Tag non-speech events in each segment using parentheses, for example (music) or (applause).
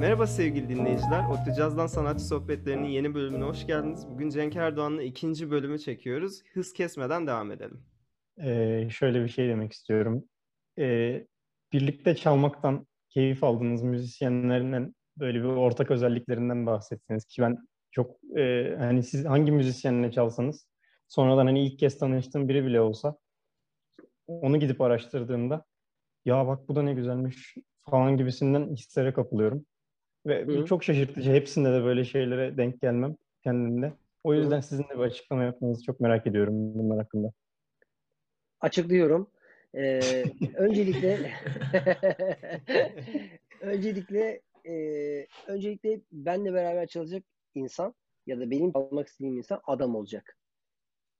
Merhaba sevgili dinleyiciler. Otu Caz'dan Sanatçı Sohbetleri'nin yeni bölümüne hoş geldiniz. Bugün Cenk Erdoğan'la ikinci bölümü çekiyoruz. Hız kesmeden devam edelim. Ee, şöyle bir şey demek istiyorum. Ee, birlikte çalmaktan keyif aldığınız müzisyenlerin böyle bir ortak özelliklerinden bahsetseniz ki ben çok e, hani siz hangi müzisyenle çalsanız sonradan hani ilk kez tanıştığım biri bile olsa onu gidip araştırdığımda ya bak bu da ne güzelmiş falan gibisinden hislere kapılıyorum. Ve Hı. çok şaşırtıcı. Hepsinde de böyle şeylere denk gelmem kendimde. O yüzden Hı. sizin de bir açıklama yapmanızı çok merak ediyorum bunlar hakkında. Açıklıyorum. Ee, (laughs) öncelikle (laughs) öncelikle e, öncelikle benle beraber çalışacak insan ya da benim almak istediğim insan adam olacak.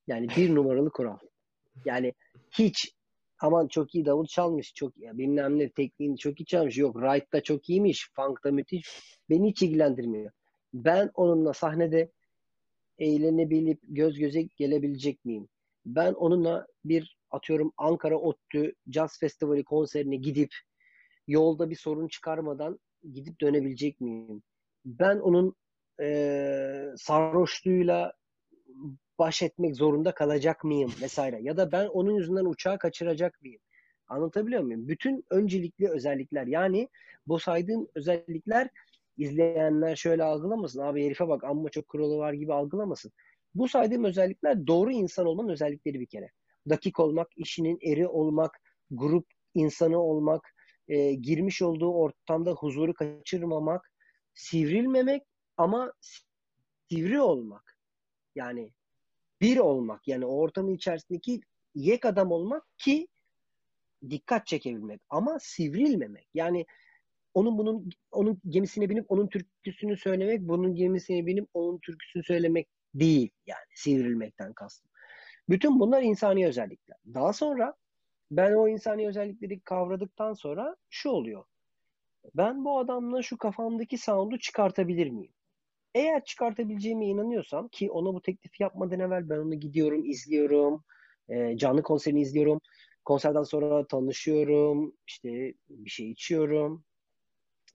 Yani bir numaralı kural. Yani hiç aman çok iyi davul çalmış, çok ya bilmem ne tekniğini çok iyi çalmış. Yok right'ta çok iyiymiş, funk'ta müthiş. Beni hiç ilgilendirmiyor. Ben onunla sahnede eğlenebilip göz göze gelebilecek miyim? Ben onunla bir atıyorum Ankara ODTÜ Jazz Festivali konserine gidip yolda bir sorun çıkarmadan gidip dönebilecek miyim? Ben onun e, sarhoşluğuyla baş etmek zorunda kalacak mıyım vesaire ya da ben onun yüzünden uçağı kaçıracak mıyım? Anlatabiliyor muyum? Bütün öncelikli özellikler yani bu saydığım özellikler izleyenler şöyle algılamasın. Abi herife bak amma çok kuralı var gibi algılamasın. Bu saydığım özellikler doğru insan olmanın özellikleri bir kere. Dakik olmak, işinin eri olmak, grup insanı olmak, e, girmiş olduğu ortamda huzuru kaçırmamak, sivrilmemek ama sivri olmak. Yani bir olmak yani o ortamın içerisindeki yek adam olmak ki dikkat çekebilmek ama sivrilmemek. Yani onun bunun onun gemisine binip onun türküsünü söylemek, bunun gemisine binip onun türküsünü söylemek değil yani sivrilmekten kastım. Bütün bunlar insani özellikler. Daha sonra ben o insani özellikleri kavradıktan sonra şu oluyor. Ben bu adamla şu kafamdaki sound'u çıkartabilir miyim? Eğer çıkartabileceğime inanıyorsam ki ona bu teklifi yapmadan evvel ben onu gidiyorum, izliyorum. E, canlı konserini izliyorum. Konserden sonra tanışıyorum. işte bir şey içiyorum.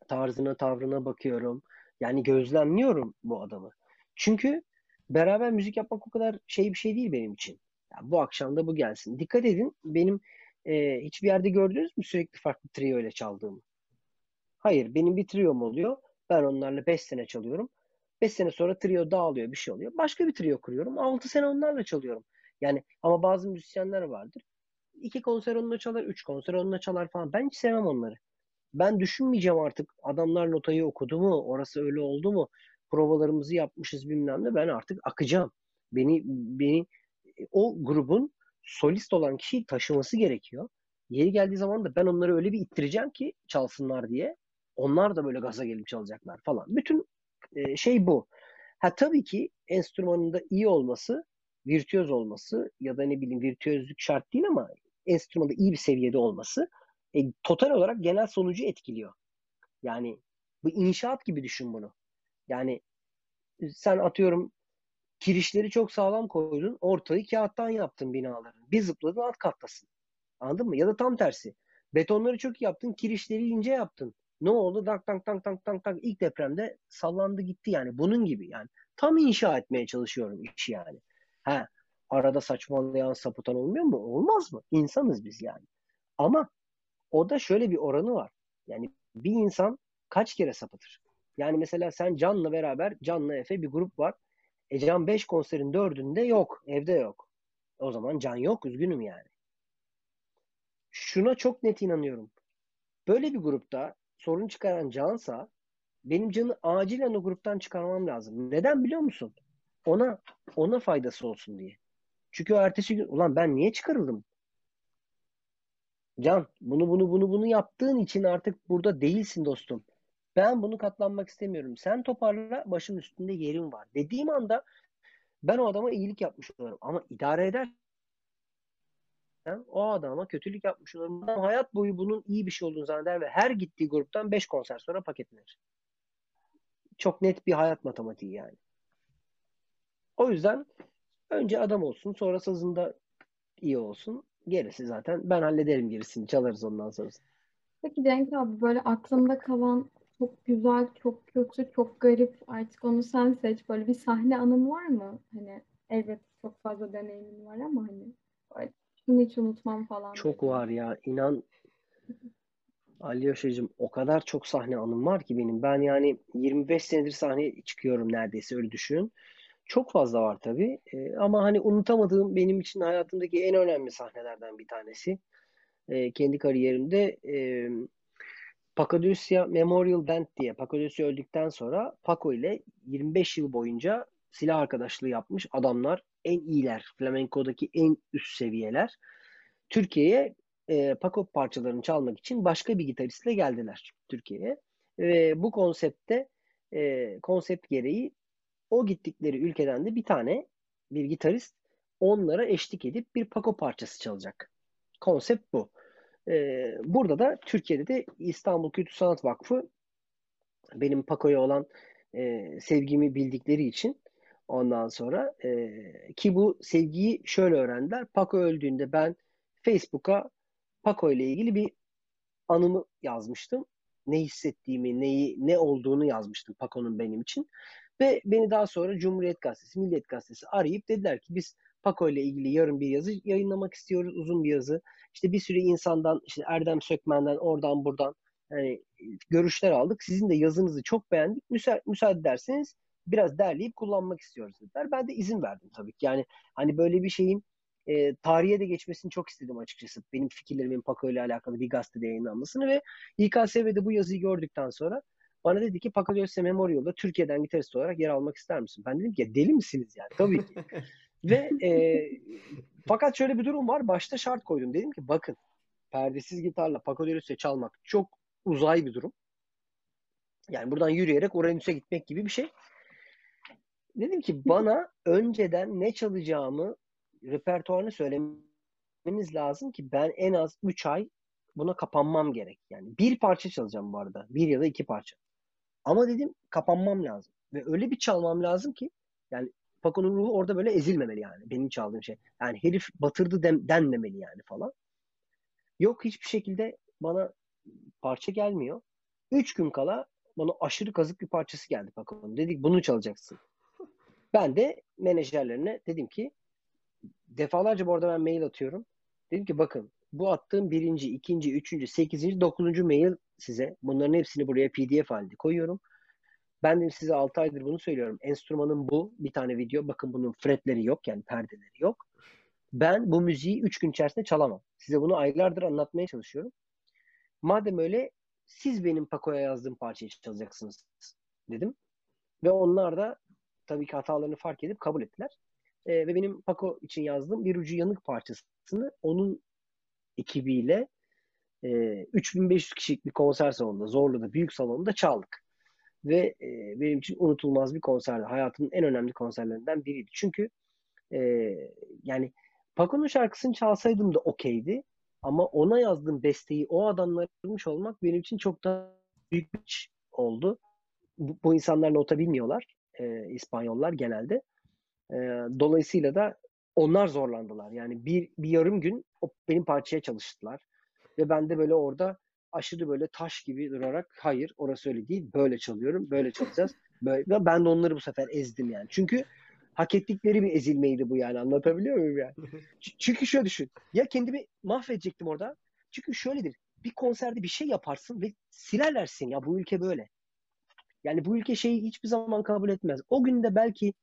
Tarzına, tavrına bakıyorum. Yani gözlemliyorum bu adamı. Çünkü beraber müzik yapmak o kadar şey bir şey değil benim için. Yani bu akşam da bu gelsin. Dikkat edin benim e, hiçbir yerde gördünüz mü sürekli farklı trio ile çaldığımı? Hayır benim bir triom oluyor. Ben onlarla 5 sene çalıyorum. 5 sene sonra trio dağılıyor bir şey oluyor. Başka bir trio kuruyorum. 6 sene onlarla çalıyorum. Yani ama bazı müzisyenler vardır. 2 konser onunla çalar, 3 konser onunla çalar falan. Ben hiç sevmem onları. Ben düşünmeyeceğim artık adamlar notayı okudu mu, orası öyle oldu mu, provalarımızı yapmışız bilmem ne. Ben artık akacağım. Beni beni o grubun solist olan kişiyi taşıması gerekiyor. Yeri geldiği zaman da ben onları öyle bir ittireceğim ki çalsınlar diye. Onlar da böyle gaza gelip çalacaklar falan. Bütün e, şey bu. Ha tabii ki enstrümanında iyi olması, virtüöz olması ya da ne bileyim virtüözlük şart değil ama enstrümanda iyi bir seviyede olması e, total olarak genel sonucu etkiliyor. Yani bu inşaat gibi düşün bunu. Yani sen atıyorum kirişleri çok sağlam koydun, ortayı kağıttan yaptın binaların. Bir zıpladın alt kattasın. Anladın mı? Ya da tam tersi. Betonları çok yaptın, kirişleri ince yaptın. Ne oldu? Tak tak tak tak tak tak ilk depremde sallandı gitti yani. Bunun gibi yani. Tam inşa etmeye çalışıyorum işi yani. Ha, arada saçmalayan, sapıtan olmuyor mu? Olmaz mı? İnsanız biz yani. Ama o da şöyle bir oranı var. Yani bir insan kaç kere sapıtır? Yani mesela sen Can'la beraber, Can'la Efe bir grup var. E Can 5 konserin 4'ünde yok. Evde yok. O zaman Can yok. Üzgünüm yani. Şuna çok net inanıyorum. Böyle bir grupta sorun çıkaran Cansa benim Can'ı acilen o gruptan çıkarmam lazım. Neden biliyor musun? Ona ona faydası olsun diye. Çünkü ertesi gün ulan ben niye çıkarıldım? Can bunu bunu bunu bunu yaptığın için artık burada değilsin dostum. Ben bunu katlanmak istemiyorum. Sen toparla başın üstünde yerim var. Dediğim anda ben o adama iyilik yapmış olurum. Ama idare eder o adama kötülük yapmış olurum. Adam hayat boyu bunun iyi bir şey olduğunu zanneder ve her gittiği gruptan 5 konser sonra paketlenir. Çok net bir hayat matematiği yani. O yüzden önce adam olsun sonra sazında iyi olsun. Gerisi zaten ben hallederim gerisini çalarız ondan sonrasını. Peki Cenk abi böyle aklında kalan Çok güzel, çok kötü, çok garip. Artık onu sen seç. Böyle bir sahne anın var mı? Hani evet çok fazla deneyimin var ama hani böyle şunu hiç unutmam falan Çok var ya. İnan (laughs) Alyosha'cığım o kadar çok sahne anım var ki benim. Ben yani 25 senedir sahneye çıkıyorum neredeyse öyle düşünün. Çok fazla var tabii. Ee, ama hani unutamadığım benim için hayatımdaki en önemli sahnelerden bir tanesi. Ee, kendi kariyerimde e, Papadosya Memorial Band diye Papadosya öldükten sonra Paco ile 25 yıl boyunca silah arkadaşlığı yapmış adamlar. En iyiler. Flamenco'daki en üst seviyeler. Türkiye'ye e, Paco parçalarını çalmak için başka bir gitaristle geldiler Türkiye'ye. Ve bu konsepte e, konsept gereği o gittikleri ülkeden de bir tane bir gitarist onlara eşlik edip bir Paco parçası çalacak. Konsept bu. Ee, burada da Türkiye'de de İstanbul Kültür Sanat Vakfı benim Paco'ya olan e, sevgimi bildikleri için ondan sonra e, ki bu sevgiyi şöyle öğrendiler. Paco öldüğünde ben Facebook'a Paco ile ilgili bir anımı yazmıştım. Ne hissettiğimi, neyi, ne olduğunu yazmıştım Paco'nun benim için. Ve beni daha sonra Cumhuriyet Gazetesi, Milliyet Gazetesi arayıp dediler ki biz Paco ile ilgili yarın bir yazı yayınlamak istiyoruz, uzun bir yazı. İşte bir sürü insandan, işte Erdem Sökmen'den, oradan buradan yani görüşler aldık. Sizin de yazınızı çok beğendik. Müsa müsaade ederseniz biraz derleyip kullanmak istiyoruz dediler. Ben de izin verdim tabii ki. Yani hani böyle bir şeyin e, tarihe de geçmesini çok istedim açıkçası. Benim fikirlerimin Paco ile alakalı bir gazetede yayınlanmasını ve İKSV'de bu yazıyı gördükten sonra bana dedi ki Paco Dios'e Memorial'da Türkiye'den gitarist olarak yer almak ister misin? Ben dedim ki deli misiniz yani? Tabii ki. (laughs) ve e, fakat şöyle bir durum var. Başta şart koydum. Dedim ki bakın perdesiz gitarla Paco Dios'e çalmak çok uzay bir durum. Yani buradan yürüyerek Uranüs'e gitmek gibi bir şey. Dedim ki bana önceden ne çalacağımı repertuarını söylemeniz lazım ki ben en az 3 ay buna kapanmam gerek. Yani bir parça çalacağım bu arada. Bir ya da iki parça. Ama dedim kapanmam lazım. Ve öyle bir çalmam lazım ki yani Paco'nun ruhu orada böyle ezilmemeli yani. Benim çaldığım şey. Yani herif batırdı dem, denmemeli yani falan. Yok hiçbir şekilde bana parça gelmiyor. Üç gün kala bana aşırı kazık bir parçası geldi Paco'nun. Dedik bunu çalacaksın. Ben de menajerlerine dedim ki defalarca bu arada ben mail atıyorum. Dedim ki bakın bu attığım birinci, ikinci, üçüncü, sekizinci, dokuzuncu mail size. Bunların hepsini buraya pdf halinde koyuyorum. Ben de size 6 aydır bunu söylüyorum. Enstrümanım bu. Bir tane video. Bakın bunun fretleri yok yani perdeleri yok. Ben bu müziği 3 gün içerisinde çalamam. Size bunu aylardır anlatmaya çalışıyorum. Madem öyle siz benim Paco'ya yazdığım parçayı çalacaksınız dedim. Ve onlar da tabii ki hatalarını fark edip kabul ettiler. Ee, ve benim Paco için yazdığım bir ucu yanık parçasını onun ekibiyle e, 3500 kişilik bir konser salonunda, Zorlu'da, büyük salonda çaldık. Ve e, benim için unutulmaz bir konserdi. Hayatımın en önemli konserlerinden biriydi. Çünkü e, yani Paco'nun şarkısını çalsaydım da okeydi. Ama ona yazdığım besteyi o adamlar yapmış olmak benim için çok daha büyük bir iş oldu. Bu, bu insanlar nota bilmiyorlar. E, İspanyollar genelde. E, dolayısıyla da onlar zorlandılar. Yani bir, bir yarım gün o benim parçaya çalıştılar. Ve ben de böyle orada aşırı böyle taş gibi durarak hayır orası öyle değil böyle çalıyorum böyle çalacağız. (laughs) Böyle. Ve ben de onları bu sefer ezdim yani. Çünkü hak ettikleri bir ezilmeydi bu yani anlatabiliyor muyum yani? Çünkü şöyle düşün ya kendimi mahvedecektim orada. Çünkü şöyledir bir konserde bir şey yaparsın ve silerler seni ya bu ülke böyle. Yani bu ülke şeyi hiçbir zaman kabul etmez. O günde belki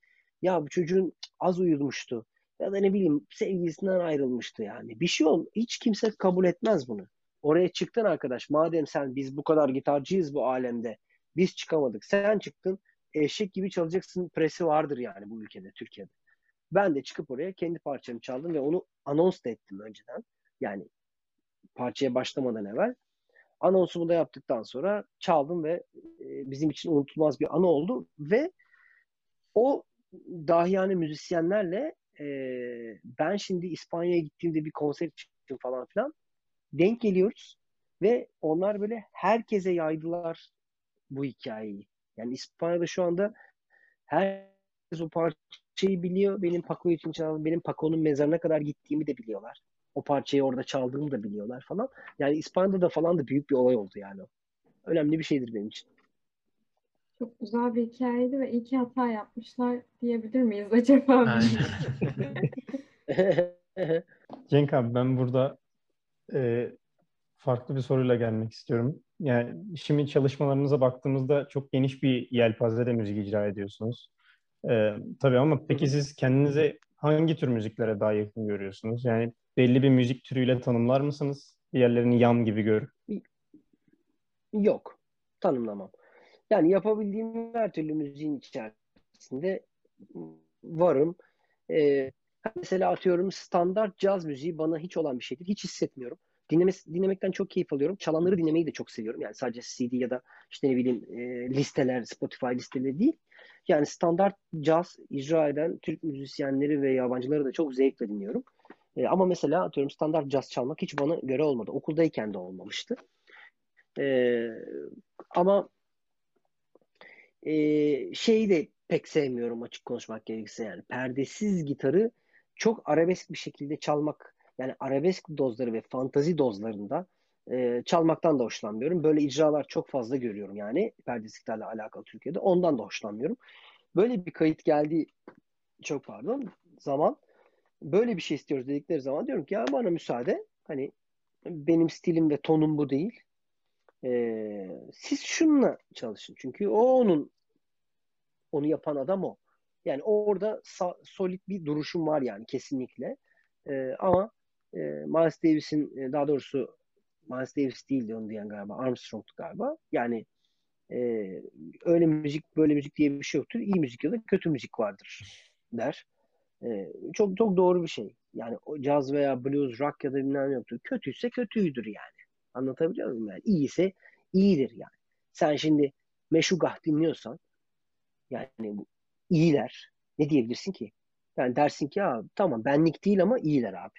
ya bu çocuğun az uyumuştu ya da ne bileyim sevgilisinden ayrılmıştı yani. Bir şey ol. Hiç kimse kabul etmez bunu. Oraya çıktın arkadaş. Madem sen biz bu kadar gitarcıyız bu alemde. Biz çıkamadık. Sen çıktın. Eşek gibi çalacaksın presi vardır yani bu ülkede, Türkiye'de. Ben de çıkıp oraya kendi parçamı çaldım ve onu anons da ettim önceden. Yani parçaya başlamadan evvel. Anonsumu da yaptıktan sonra çaldım ve bizim için unutulmaz bir anı oldu ve o dahiyane müzisyenlerle e, ben şimdi İspanya'ya gittiğimde bir konser için falan filan denk geliyoruz ve onlar böyle herkese yaydılar bu hikayeyi. Yani İspanya'da şu anda herkes o parçayı biliyor. Benim Paco için çaldım. Benim Paco'nun mezarına kadar gittiğimi de biliyorlar. O parçayı orada çaldığımı da biliyorlar falan. Yani İspanya'da da falan da büyük bir olay oldu yani o. Önemli bir şeydir benim için. Çok güzel bir hikayeydi ve iyi ki hata yapmışlar diyebilir miyiz acaba? Aynen. (laughs) Cenk abi ben burada e, farklı bir soruyla gelmek istiyorum. Yani şimdi çalışmalarınıza baktığımızda çok geniş bir yelpazede müzik icra ediyorsunuz. E, tabii ama peki siz kendinize hangi tür müziklere daha yakın görüyorsunuz? Yani belli bir müzik türüyle tanımlar mısınız? Diğerlerini yan gibi görüp. Yok. Tanımlamam. Yani yapabildiğim her türlü müziğin içerisinde varım. Ee, mesela atıyorum standart caz müziği bana hiç olan bir şeydir. Hiç hissetmiyorum. Dinlemesi, dinlemekten çok keyif alıyorum. Çalanları dinlemeyi de çok seviyorum. Yani sadece CD ya da işte ne bileyim e, listeler, Spotify listeleri değil. Yani standart caz icra eden Türk müzisyenleri ve yabancıları da çok zevkle dinliyorum. E, ama mesela atıyorum standart caz çalmak hiç bana göre olmadı. Okuldayken de olmamıştı. E, ama e, şeyi de pek sevmiyorum açık konuşmak gerekirse yani perdesiz gitarı çok arabesk bir şekilde çalmak yani arabesk dozları ve fantazi dozlarında e, çalmaktan da hoşlanmıyorum. Böyle icralar çok fazla görüyorum yani perdesiz gitarla alakalı Türkiye'de. Ondan da hoşlanmıyorum. Böyle bir kayıt geldiği çok pardon zaman böyle bir şey istiyoruz dedikleri zaman diyorum ki ya bana müsaade hani benim stilim ve tonum bu değil. Ee, siz şununla çalışın. Çünkü o onun onu yapan adam o. Yani orada solid bir duruşum var yani kesinlikle. Ee, ama e, Miles Davis'in e, daha doğrusu Miles Davis değildi onu diyen galiba. Armstrong'tu galiba. Yani e, öyle müzik böyle müzik diye bir şey yoktur. İyi müzik ya da kötü müzik vardır der. E, çok çok doğru bir şey. Yani o caz veya blues, rock ya da bilmem yoktur. Kötüyse kötüydür yani. Anlatabiliyor muyum yani? İyiyse iyidir yani. Sen şimdi Meşugah dinliyorsan yani bu iyiler ne diyebilirsin ki? Yani dersin ki ya tamam benlik değil ama iyiler abi.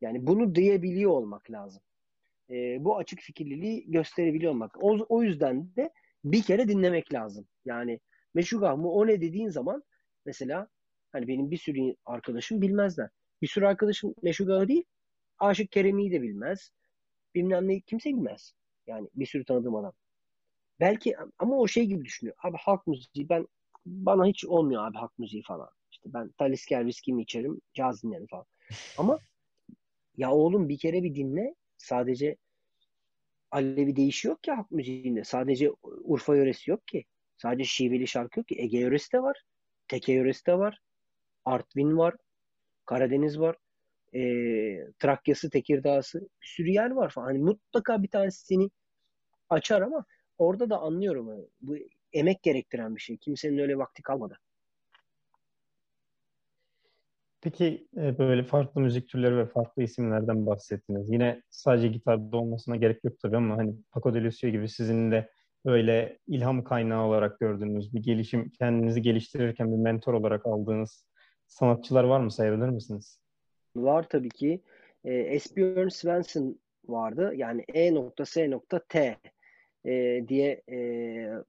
Yani bunu diyebiliyor olmak lazım. E, bu açık fikirliliği gösterebiliyor olmak. O, o yüzden de bir kere dinlemek lazım. Yani Meşugah mı o ne dediğin zaman mesela hani benim bir sürü arkadaşım bilmezler. Bir sürü arkadaşım Meşugah'ı değil Aşık Kerem'iyi de bilmez. Bilmem ne kimse bilmez. Yani bir sürü tanıdığım adam. Belki ama o şey gibi düşünüyor. Abi halk müziği ben bana hiç olmuyor abi halk müziği falan. İşte ben Talisker viskimi içerim, caz dinlerim falan. Ama ya oğlum bir kere bir dinle. Sadece Alevi değişiyor ki halk müziğinde. Sadece Urfa yöresi yok ki. Sadece şiveli şarkı yok ki. Ege yöresi de var. Teke yöresi de var. Artvin var. Karadeniz var. E, Trakya'sı, Tekirdağ'sı. Bir sürü yer var falan. Hani mutlaka bir tanesi seni açar ama orada da anlıyorum. Yani. Bu emek gerektiren bir şey. Kimsenin öyle vakti kalmadı. Peki e, böyle farklı müzik türleri ve farklı isimlerden bahsettiniz. Yine sadece gitarda olmasına gerek yok tabii ama hani Paco de Lucia gibi sizin de böyle ilham kaynağı olarak gördüğünüz bir gelişim, kendinizi geliştirirken bir mentor olarak aldığınız sanatçılar var mı sayabilir misiniz? Var tabii ki. E, Esbjörn Svensson vardı. Yani E.S.T e, diye e,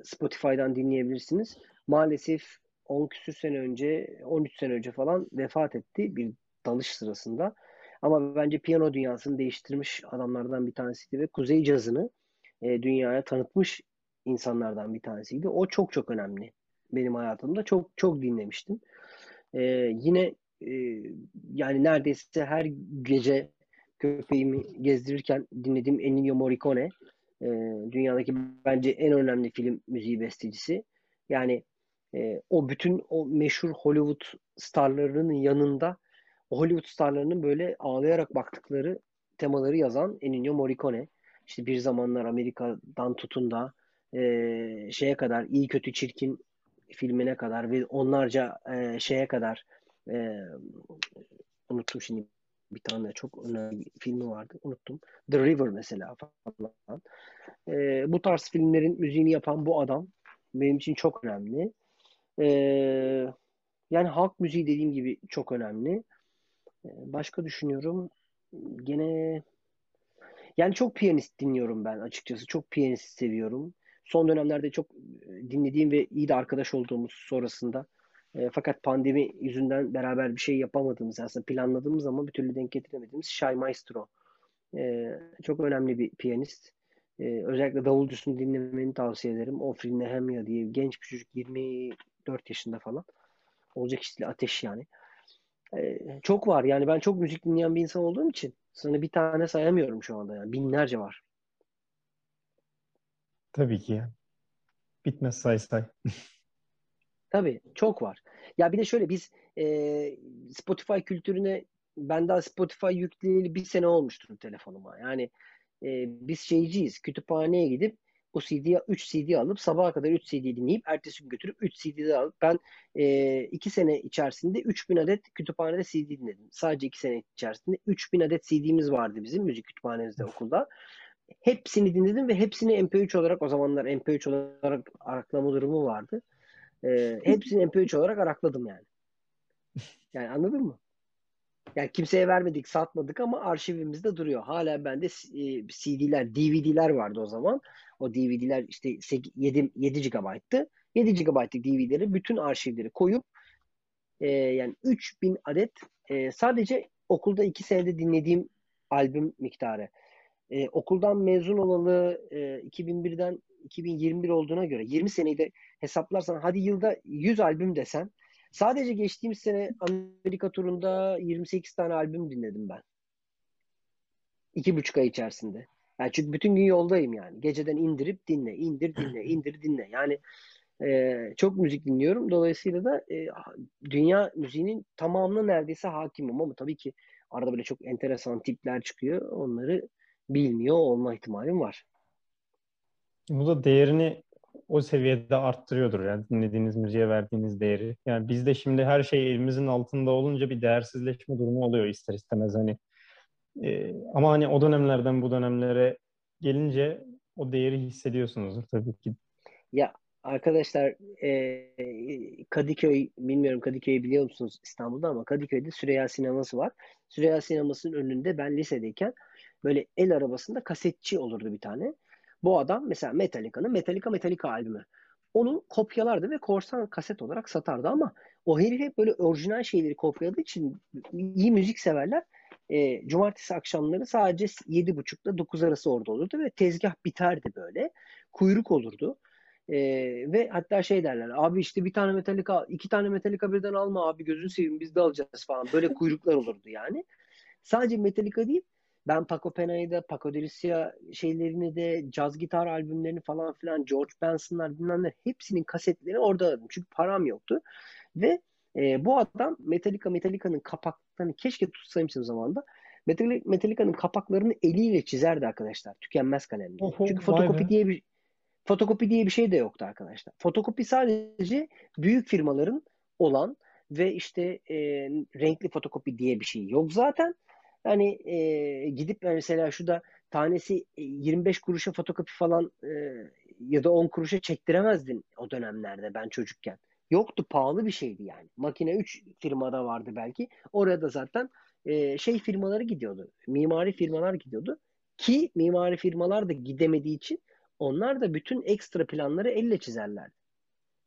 Spotify'dan dinleyebilirsiniz. Maalesef 10 küsür sene önce, 13 sene önce falan vefat etti bir dalış sırasında. Ama bence piyano dünyasını değiştirmiş adamlardan bir tanesiydi ve Kuzey cazını e, dünyaya tanıtmış insanlardan bir tanesiydi. O çok çok önemli benim hayatımda. Çok çok dinlemiştim. E, yine e, yani neredeyse her gece köpeğimi gezdirirken dinlediğim Ennio Morricone e, dünyadaki bence en önemli film müziği bestecisi. Yani e, o bütün o meşhur Hollywood starlarının yanında Hollywood starlarının böyle ağlayarak baktıkları temaları yazan Ennio Morricone. İşte bir zamanlar Amerika'dan tutun da e, şeye kadar iyi kötü çirkin filmine kadar ve onlarca e, şeye kadar e, unuttum şimdi bir tane çok önemli bir filmi vardı. Unuttum. The River mesela falan. E, bu tarz filmlerin müziğini yapan bu adam benim için çok önemli. E, yani halk müziği dediğim gibi çok önemli. E, başka düşünüyorum. Gene yani çok piyanist dinliyorum ben açıkçası. Çok piyanist seviyorum. Son dönemlerde çok dinlediğim ve iyi de arkadaş olduğumuz sonrasında e, fakat pandemi yüzünden beraber bir şey yapamadığımız aslında planladığımız ama bir türlü denk getiremediğimiz Shai Maestro. E, çok önemli bir piyanist. Ee, özellikle davulcusunu dinlemeni tavsiye ederim. Ofrin Nehemia diye genç bir çocuk 24 yaşında falan. Olacak işte ateş yani. Ee, çok var yani ben çok müzik dinleyen bir insan olduğum için sana bir tane sayamıyorum şu anda yani binlerce var. Tabii ki ya. Bitmez say say. (laughs) Tabii çok var. Ya bir de şöyle biz e, Spotify kültürüne ben daha Spotify yükleyeli bir sene olmuştur telefonuma. Yani e, biz şeyciyiz. Kütüphaneye gidip bu CD'ye 3 CD alıp sabaha kadar 3 CD dinleyip ertesi gün götürüp 3 CD de alıp ben 2 e, sene içerisinde 3000 adet kütüphanede CD dinledim. Sadece 2 sene içerisinde 3000 adet CD'miz vardı bizim müzik kütüphanemizde okulda. Hepsini dinledim ve hepsini MP3 olarak o zamanlar MP3 olarak araklama durumu vardı. E, hepsini MP3 olarak arakladım yani. Yani anladın mı? Yani kimseye vermedik, satmadık ama arşivimizde duruyor. Hala bende e, CD'ler, DVD'ler vardı o zaman. O DVD'ler işte 7, 7 GB'tı. 7 GB'lık DVD'leri bütün arşivleri koyup e, yani 3000 adet e, sadece okulda 2 senede dinlediğim albüm miktarı. E, okuldan mezun olalı e, 2001'den 2021 olduğuna göre 20 seneyi de hesaplarsan hadi yılda 100 albüm desen sadece geçtiğimiz sene Amerika turunda 28 tane albüm dinledim ben. İki buçuk ay içerisinde. Yani çünkü bütün gün yoldayım yani. Geceden indirip dinle, indir dinle, (laughs) indir dinle. Yani e, çok müzik dinliyorum. Dolayısıyla da e, dünya müziğinin tamamına neredeyse hakimim ama tabii ki arada böyle çok enteresan tipler çıkıyor. Onları bilmiyor olma ihtimalim var. Bu da değerini o seviyede arttırıyordur yani dinlediğiniz müziğe verdiğiniz değeri. Yani bizde şimdi her şey elimizin altında olunca bir değersizleşme durumu oluyor ister istemez hani. Ee, ama hani o dönemlerden bu dönemlere gelince o değeri hissediyorsunuzdur tabii ki. Ya arkadaşlar e, Kadıköy bilmiyorum Kadıköy'ü biliyor musunuz İstanbul'da ama Kadıköy'de Süreyya Sineması var. Süreyya Sineması'nın önünde ben lisedeyken böyle el arabasında kasetçi olurdu bir tane. Bu adam mesela Metallica'nın Metallica Metallica albümü. Onu kopyalardı ve korsan kaset olarak satardı ama o herif hep böyle orijinal şeyleri kopyaladığı için iyi müzik severler e, cumartesi akşamları sadece 7.30'da 9 arası orada olurdu ve tezgah biterdi böyle. Kuyruk olurdu. E, ve hatta şey derler abi işte bir tane Metallica iki tane Metallica birden alma abi gözünü seveyim biz de alacağız falan. Böyle kuyruklar olurdu yani. Sadece Metallica değil ben Paco Pena'yı da, Paco de Lucia şeylerini de, caz gitar albümlerini falan filan, George Benson'lar bilmem ne hepsinin kasetlerini orada aldım. Çünkü param yoktu. Ve e, bu adam Metallica, Metallica'nın kapaklarını keşke tutsaymışım zamanda. Metallica'nın kapaklarını eliyle çizerdi arkadaşlar. Tükenmez kalemle. Oho, Çünkü fotokopi diye bir fotokopi diye bir şey de yoktu arkadaşlar. Fotokopi sadece büyük firmaların olan ve işte e, renkli fotokopi diye bir şey yok zaten. Hani e, gidip mesela şurada tanesi 25 kuruşa fotokopi falan e, ya da 10 kuruşa çektiremezdin o dönemlerde ben çocukken. Yoktu pahalı bir şeydi yani. Makine 3 firmada vardı belki. Oraya da zaten e, şey firmaları gidiyordu. Mimari firmalar gidiyordu. Ki mimari firmalar da gidemediği için onlar da bütün ekstra planları elle çizerlerdi.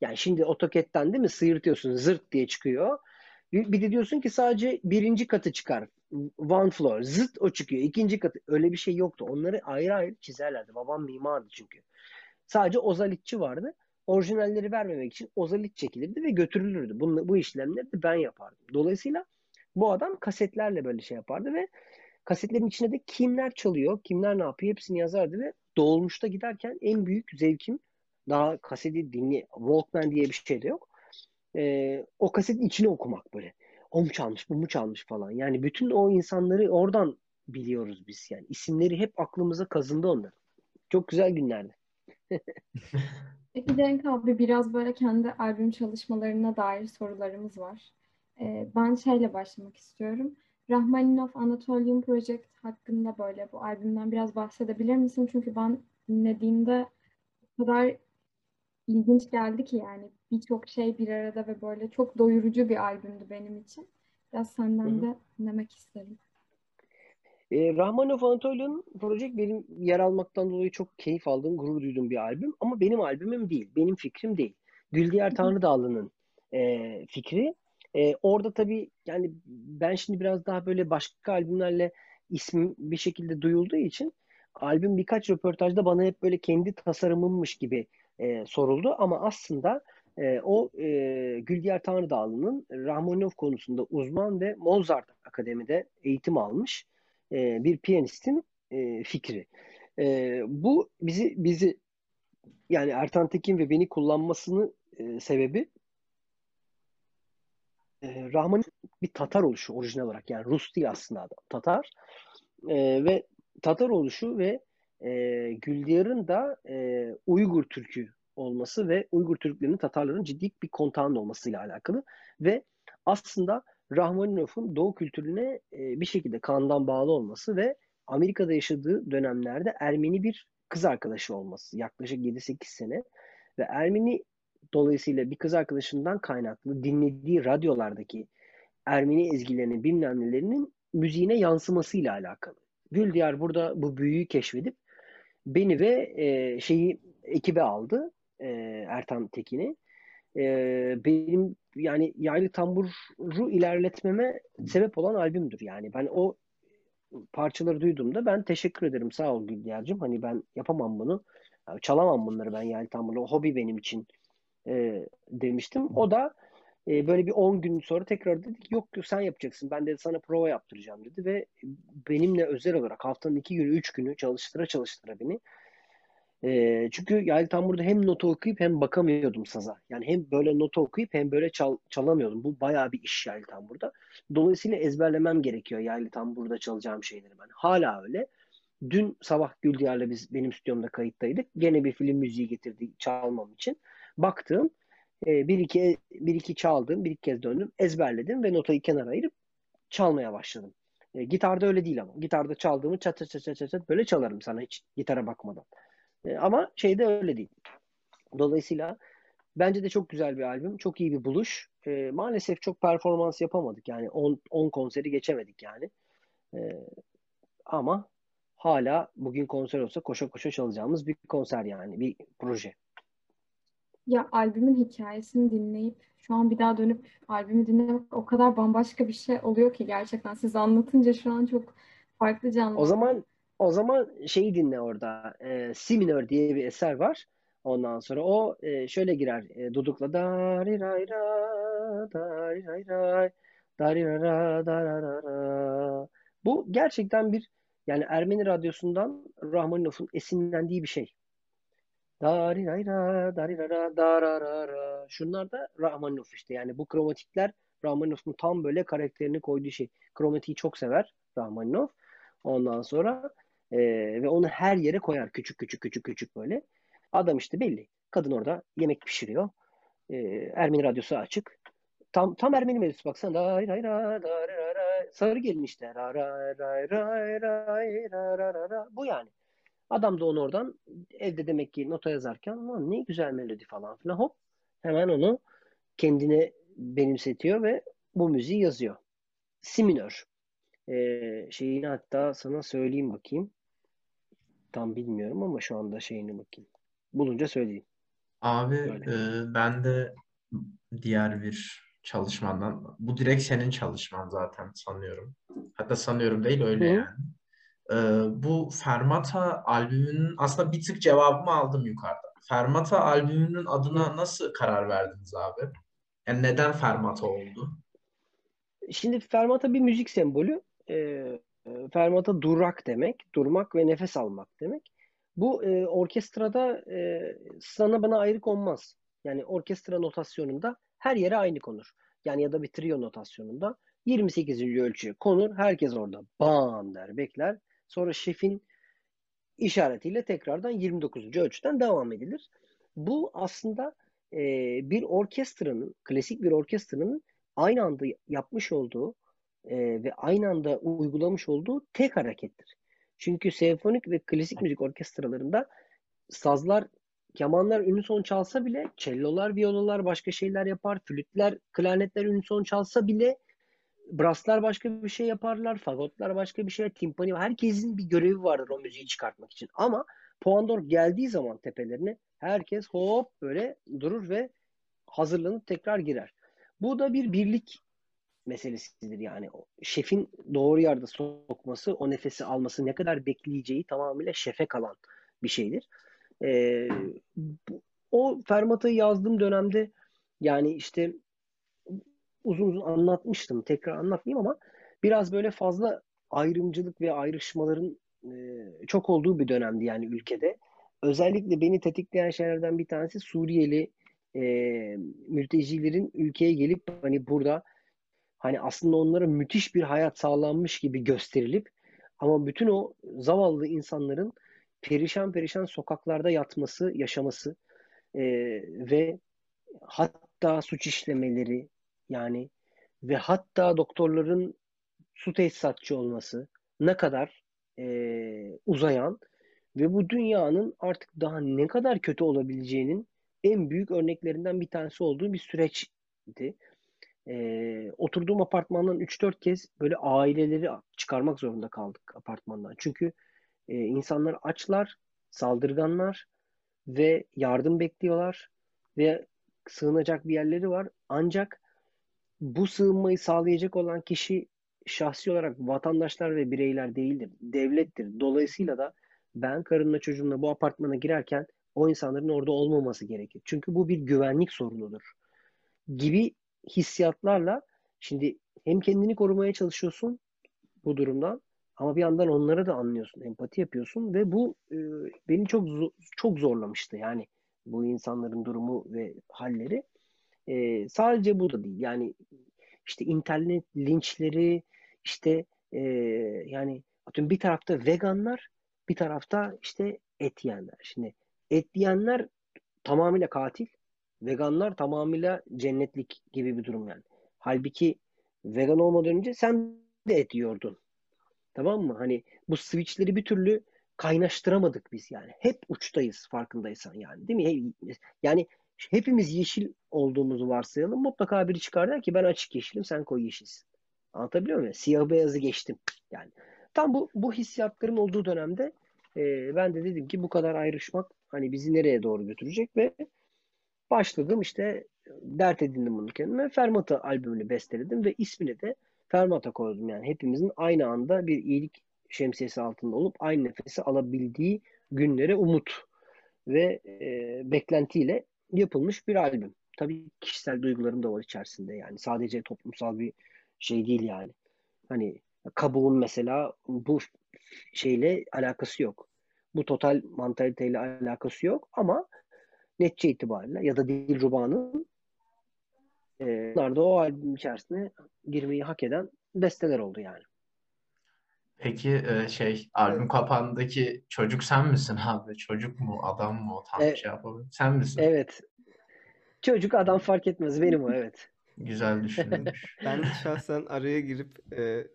Yani şimdi AutoCAD'den değil mi sıyırtıyorsun zırt diye çıkıyor. Bir de diyorsun ki sadece birinci katı çıkar. One floor. Zıt o çıkıyor. İkinci katı. Öyle bir şey yoktu. Onları ayrı ayrı çizerlerdi. Babam mimardı çünkü. Sadece ozalitçi vardı. Orijinalleri vermemek için ozalit çekilirdi ve götürülürdü. Bunu, bu işlemleri de ben yapardım. Dolayısıyla bu adam kasetlerle böyle şey yapardı ve kasetlerin içine de kimler çalıyor, kimler ne yapıyor hepsini yazardı ve dolmuşta giderken en büyük zevkim daha kaseti dinle Walkman diye bir şey de yok e, o kasetin içine okumak böyle. O mu çalmış, bu mu çalmış falan. Yani bütün o insanları oradan biliyoruz biz yani. İsimleri hep aklımıza kazındı onlar. Çok güzel günlerdi. (laughs) Peki Cenk abi biraz böyle kendi albüm çalışmalarına dair sorularımız var. Ee, ben şeyle başlamak istiyorum. Rahmaninov Anatolian Project hakkında böyle bu albümden biraz bahsedebilir misin? Çünkü ben dinlediğimde o kadar ilginç geldi ki yani birçok şey bir arada ve böyle çok doyurucu bir albümdü benim için. Biraz senden Hı-hı. de dinlemek isterim. E, Rahmanov Anatolian Project benim yer almaktan dolayı çok keyif aldığım, gurur duyduğum bir albüm. Ama benim albümüm değil, benim fikrim değil. Güldiyar Tanrıdağlı'nın e, fikri. E, orada tabii yani ben şimdi biraz daha böyle başka albümlerle ismim bir şekilde duyulduğu için albüm birkaç röportajda bana hep böyle kendi tasarımımmış gibi e, soruldu. Ama aslında e, o e, Güldiyar Tanrıdağlı'nın Rahmaninov konusunda uzman ve Mozart Akademi'de eğitim almış e, bir piyanistin e, fikri. E, bu bizi bizi yani Ertan Tekin ve beni kullanmasını e, sebebi e, Rahman'ın bir Tatar oluşu orijinal olarak. Yani Rus değil aslında adam Tatar. E, ve Tatar oluşu ve e, Güldiyar'ın da e, Uygur Türk'ü olması ve Uygur Türklerinin Tatarların ciddi bir kontağının olmasıyla alakalı ve aslında Rahmaninov'un Doğu kültürüne e, bir şekilde kandan bağlı olması ve Amerika'da yaşadığı dönemlerde Ermeni bir kız arkadaşı olması yaklaşık 7-8 sene ve Ermeni dolayısıyla bir kız arkadaşından kaynaklı dinlediği radyolardaki Ermeni ezgilerinin bilmem nelerinin müziğine yansımasıyla alakalı. Güldiyar burada bu büyüyü keşfedip beni ve e, şeyi ekibe aldı e, Ertan Tekin'i. E, benim yani yaylı tamburu ilerletmeme sebep olan albümdür. Yani ben o parçaları duyduğumda ben teşekkür ederim sağ ol Güldiyar'cığım. Hani ben yapamam bunu. Çalamam bunları ben yaylı tamburu. O hobi benim için e, demiştim. O da e, böyle bir 10 gün sonra tekrar dedi ki yok sen yapacaksın. Ben de sana prova yaptıracağım dedi ve benimle özel olarak haftanın 2 günü 3 günü çalıştıra çalıştıra beni e, çünkü yani tam burada hem notu okuyup hem bakamıyordum saza. Yani hem böyle notu okuyup hem böyle çal, çalamıyordum. Bu bayağı bir iş yani tam burada. Dolayısıyla ezberlemem gerekiyor yani tam burada çalacağım şeyleri ben. Hala öyle. Dün sabah Güldiyar'la biz benim stüdyomda kayıttaydık. Gene bir film müziği getirdi çalmam için. Baktım e, bir iki bir iki çaldım, bir iki kez döndüm, ezberledim ve notayı kenara ayırıp çalmaya başladım. E, gitarda öyle değil ama. Gitarda çaldığımı çat çat çat çat böyle çalarım sana hiç gitara bakmadan. E, ama şeyde öyle değil. Dolayısıyla bence de çok güzel bir albüm. Çok iyi bir buluş. E, maalesef çok performans yapamadık. Yani 10 konseri geçemedik yani. E, ama hala bugün konser olsa koşa koşa çalacağımız bir konser yani. Bir proje. Ya albümün hikayesini dinleyip şu an bir daha dönüp albümü dinlemek o kadar bambaşka bir şey oluyor ki gerçekten siz anlatınca şu an çok farklı canlı. O zaman o zaman şeyi dinle orada. E, si minör diye bir eser var. Ondan sonra o e, şöyle girer. E, dudukla dari ray ra dari ray ray dari ra ra da ra ra Bu gerçekten bir yani Ermeni radyosundan Rahmaninov'un esinlendiği bir şey. Dari ray ra dari ra ra da ra ra ra. Şunlar da Rahmaninov işte. Yani bu kromatikler Rahmaninov'un tam böyle karakterini koyduğu şey. Kromatiği çok sever Rahmaninov. Ondan sonra e, ve onu her yere koyar. Küçük küçük küçük küçük böyle. Adam işte belli. Kadın orada yemek pişiriyor. E, Ermeni radyosu açık. Tam tam Ermeni melodisi baksana. Ray ray ray ray ray Sarı gelin işte. Ray ray ray ray ray ray ray Bu yani. Adam da onu oradan evde demek ki nota yazarken ne güzel melodi falan filan hop hemen onu kendine benimsetiyor ve bu müziği yazıyor. Si minör. Ee, şeyini hatta sana söyleyeyim bakayım. Tam bilmiyorum ama şu anda şeyini bakayım. Bulunca söyleyeyim. Abi e, ben de diğer bir çalışmandan bu direkt senin çalışman zaten sanıyorum. Hatta sanıyorum değil öyle Hı. yani. E, bu Fermata albümünün aslında bir tık cevabımı aldım yukarıda. Fermata albümünün adına nasıl karar verdiniz abi? Yani neden Fermata oldu? Şimdi fermata bir müzik sembolü. Ee, fermata durak demek. Durmak ve nefes almak demek. Bu e, orkestrada e, sana bana ayrı konmaz. Yani orkestra notasyonunda her yere aynı konur. Yani ya da bir trio notasyonunda 28. ölçü konur. Herkes orada bam der bekler. Sonra şefin işaretiyle tekrardan 29. ölçüden devam edilir. Bu aslında e, bir orkestranın, klasik bir orkestranın aynı anda yapmış olduğu e, ve aynı anda uygulamış olduğu tek harekettir. Çünkü senfonik ve klasik müzik orkestralarında sazlar, kemanlar ünison çalsa bile, cellolar, viyololar başka şeyler yapar, flütler, klarnetler ünison çalsa bile brasslar başka bir şey yaparlar, fagotlar başka bir şey, timpani, herkesin bir görevi vardır o müziği çıkartmak için. Ama Poandor geldiği zaman tepelerine herkes hop böyle durur ve hazırlanıp tekrar girer. Bu da bir birlik meselesidir yani. Şefin doğru yerde sokması, o nefesi alması, ne kadar bekleyeceği tamamıyla şefe kalan bir şeydir. Ee, o Fermata'yı yazdığım dönemde yani işte uzun uzun anlatmıştım. Tekrar anlatmayayım ama biraz böyle fazla ayrımcılık ve ayrışmaların e, çok olduğu bir dönemdi yani ülkede. Özellikle beni tetikleyen şeylerden bir tanesi Suriyeli e, mültecilerin ülkeye gelip hani burada hani aslında onlara müthiş bir hayat sağlanmış gibi gösterilip ama bütün o zavallı insanların perişan perişan sokaklarda yatması, yaşaması e, ve hatta suç işlemeleri yani ve hatta doktorların su tesisatçı olması ne kadar e, uzayan ve bu dünyanın artık daha ne kadar kötü olabileceğinin en büyük örneklerinden bir tanesi olduğu bir süreçti. E, oturduğum apartmandan 3-4 kez böyle aileleri çıkarmak zorunda kaldık apartmandan. Çünkü e, insanlar açlar, saldırganlar ve yardım bekliyorlar ve sığınacak bir yerleri var. Ancak bu sığınmayı sağlayacak olan kişi şahsi olarak vatandaşlar ve bireyler değildir. Devlettir. Dolayısıyla da ben karımla çocuğumla bu apartmana girerken o insanların orada olmaması gerekir. Çünkü bu bir güvenlik sorunudur. Gibi hissiyatlarla şimdi hem kendini korumaya çalışıyorsun bu durumdan ama bir yandan onları da anlıyorsun, empati yapıyorsun ve bu e, beni çok çok zorlamıştı. Yani bu insanların durumu ve halleri. E, sadece bu da değil. Yani işte internet linçleri, işte e, yani atıyorum bir tarafta veganlar, bir tarafta işte et yiyenler. Şimdi et yiyenler tamamıyla katil, veganlar tamamıyla cennetlik gibi bir durum yani. Halbuki vegan olmadan önce sen de et yiyordun. Tamam mı? Hani bu switchleri bir türlü kaynaştıramadık biz yani. Hep uçtayız farkındaysan yani. Değil mi? Yani hepimiz yeşil olduğumuzu varsayalım. Mutlaka biri çıkar der ki ben açık yeşilim sen koyu yeşilsin. Anlatabiliyor muyum? Siyah beyazı geçtim. Yani tam bu bu hissiyatların olduğu dönemde e, ben de dedim ki bu kadar ayrışmak hani bizi nereye doğru götürecek ve başladım işte dert edindim bunu kendime. Fermata albümünü besteledim ve ismini de Fermata koydum. Yani hepimizin aynı anda bir iyilik şemsiyesi altında olup aynı nefesi alabildiği günlere umut ve e, beklentiyle yapılmış bir albüm. Tabii kişisel duygularım da var içerisinde yani. Sadece toplumsal bir şey değil yani. Hani kabuğun mesela bu şeyle alakası yok. Bu total mantaliteyle alakası yok ama netçe itibariyle ya da Dilruba'nın e, bunlar da o albüm içerisine girmeyi hak eden besteler oldu yani. Peki e, şey albüm kapağındaki çocuk sen misin abi? Çocuk mu adam mı o tam E- şey yapalım. Sen misin? Evet. Çocuk adam fark etmez. Benim o (laughs) evet. Güzel düşünülmüş. (laughs) Ben şahsen araya girip e,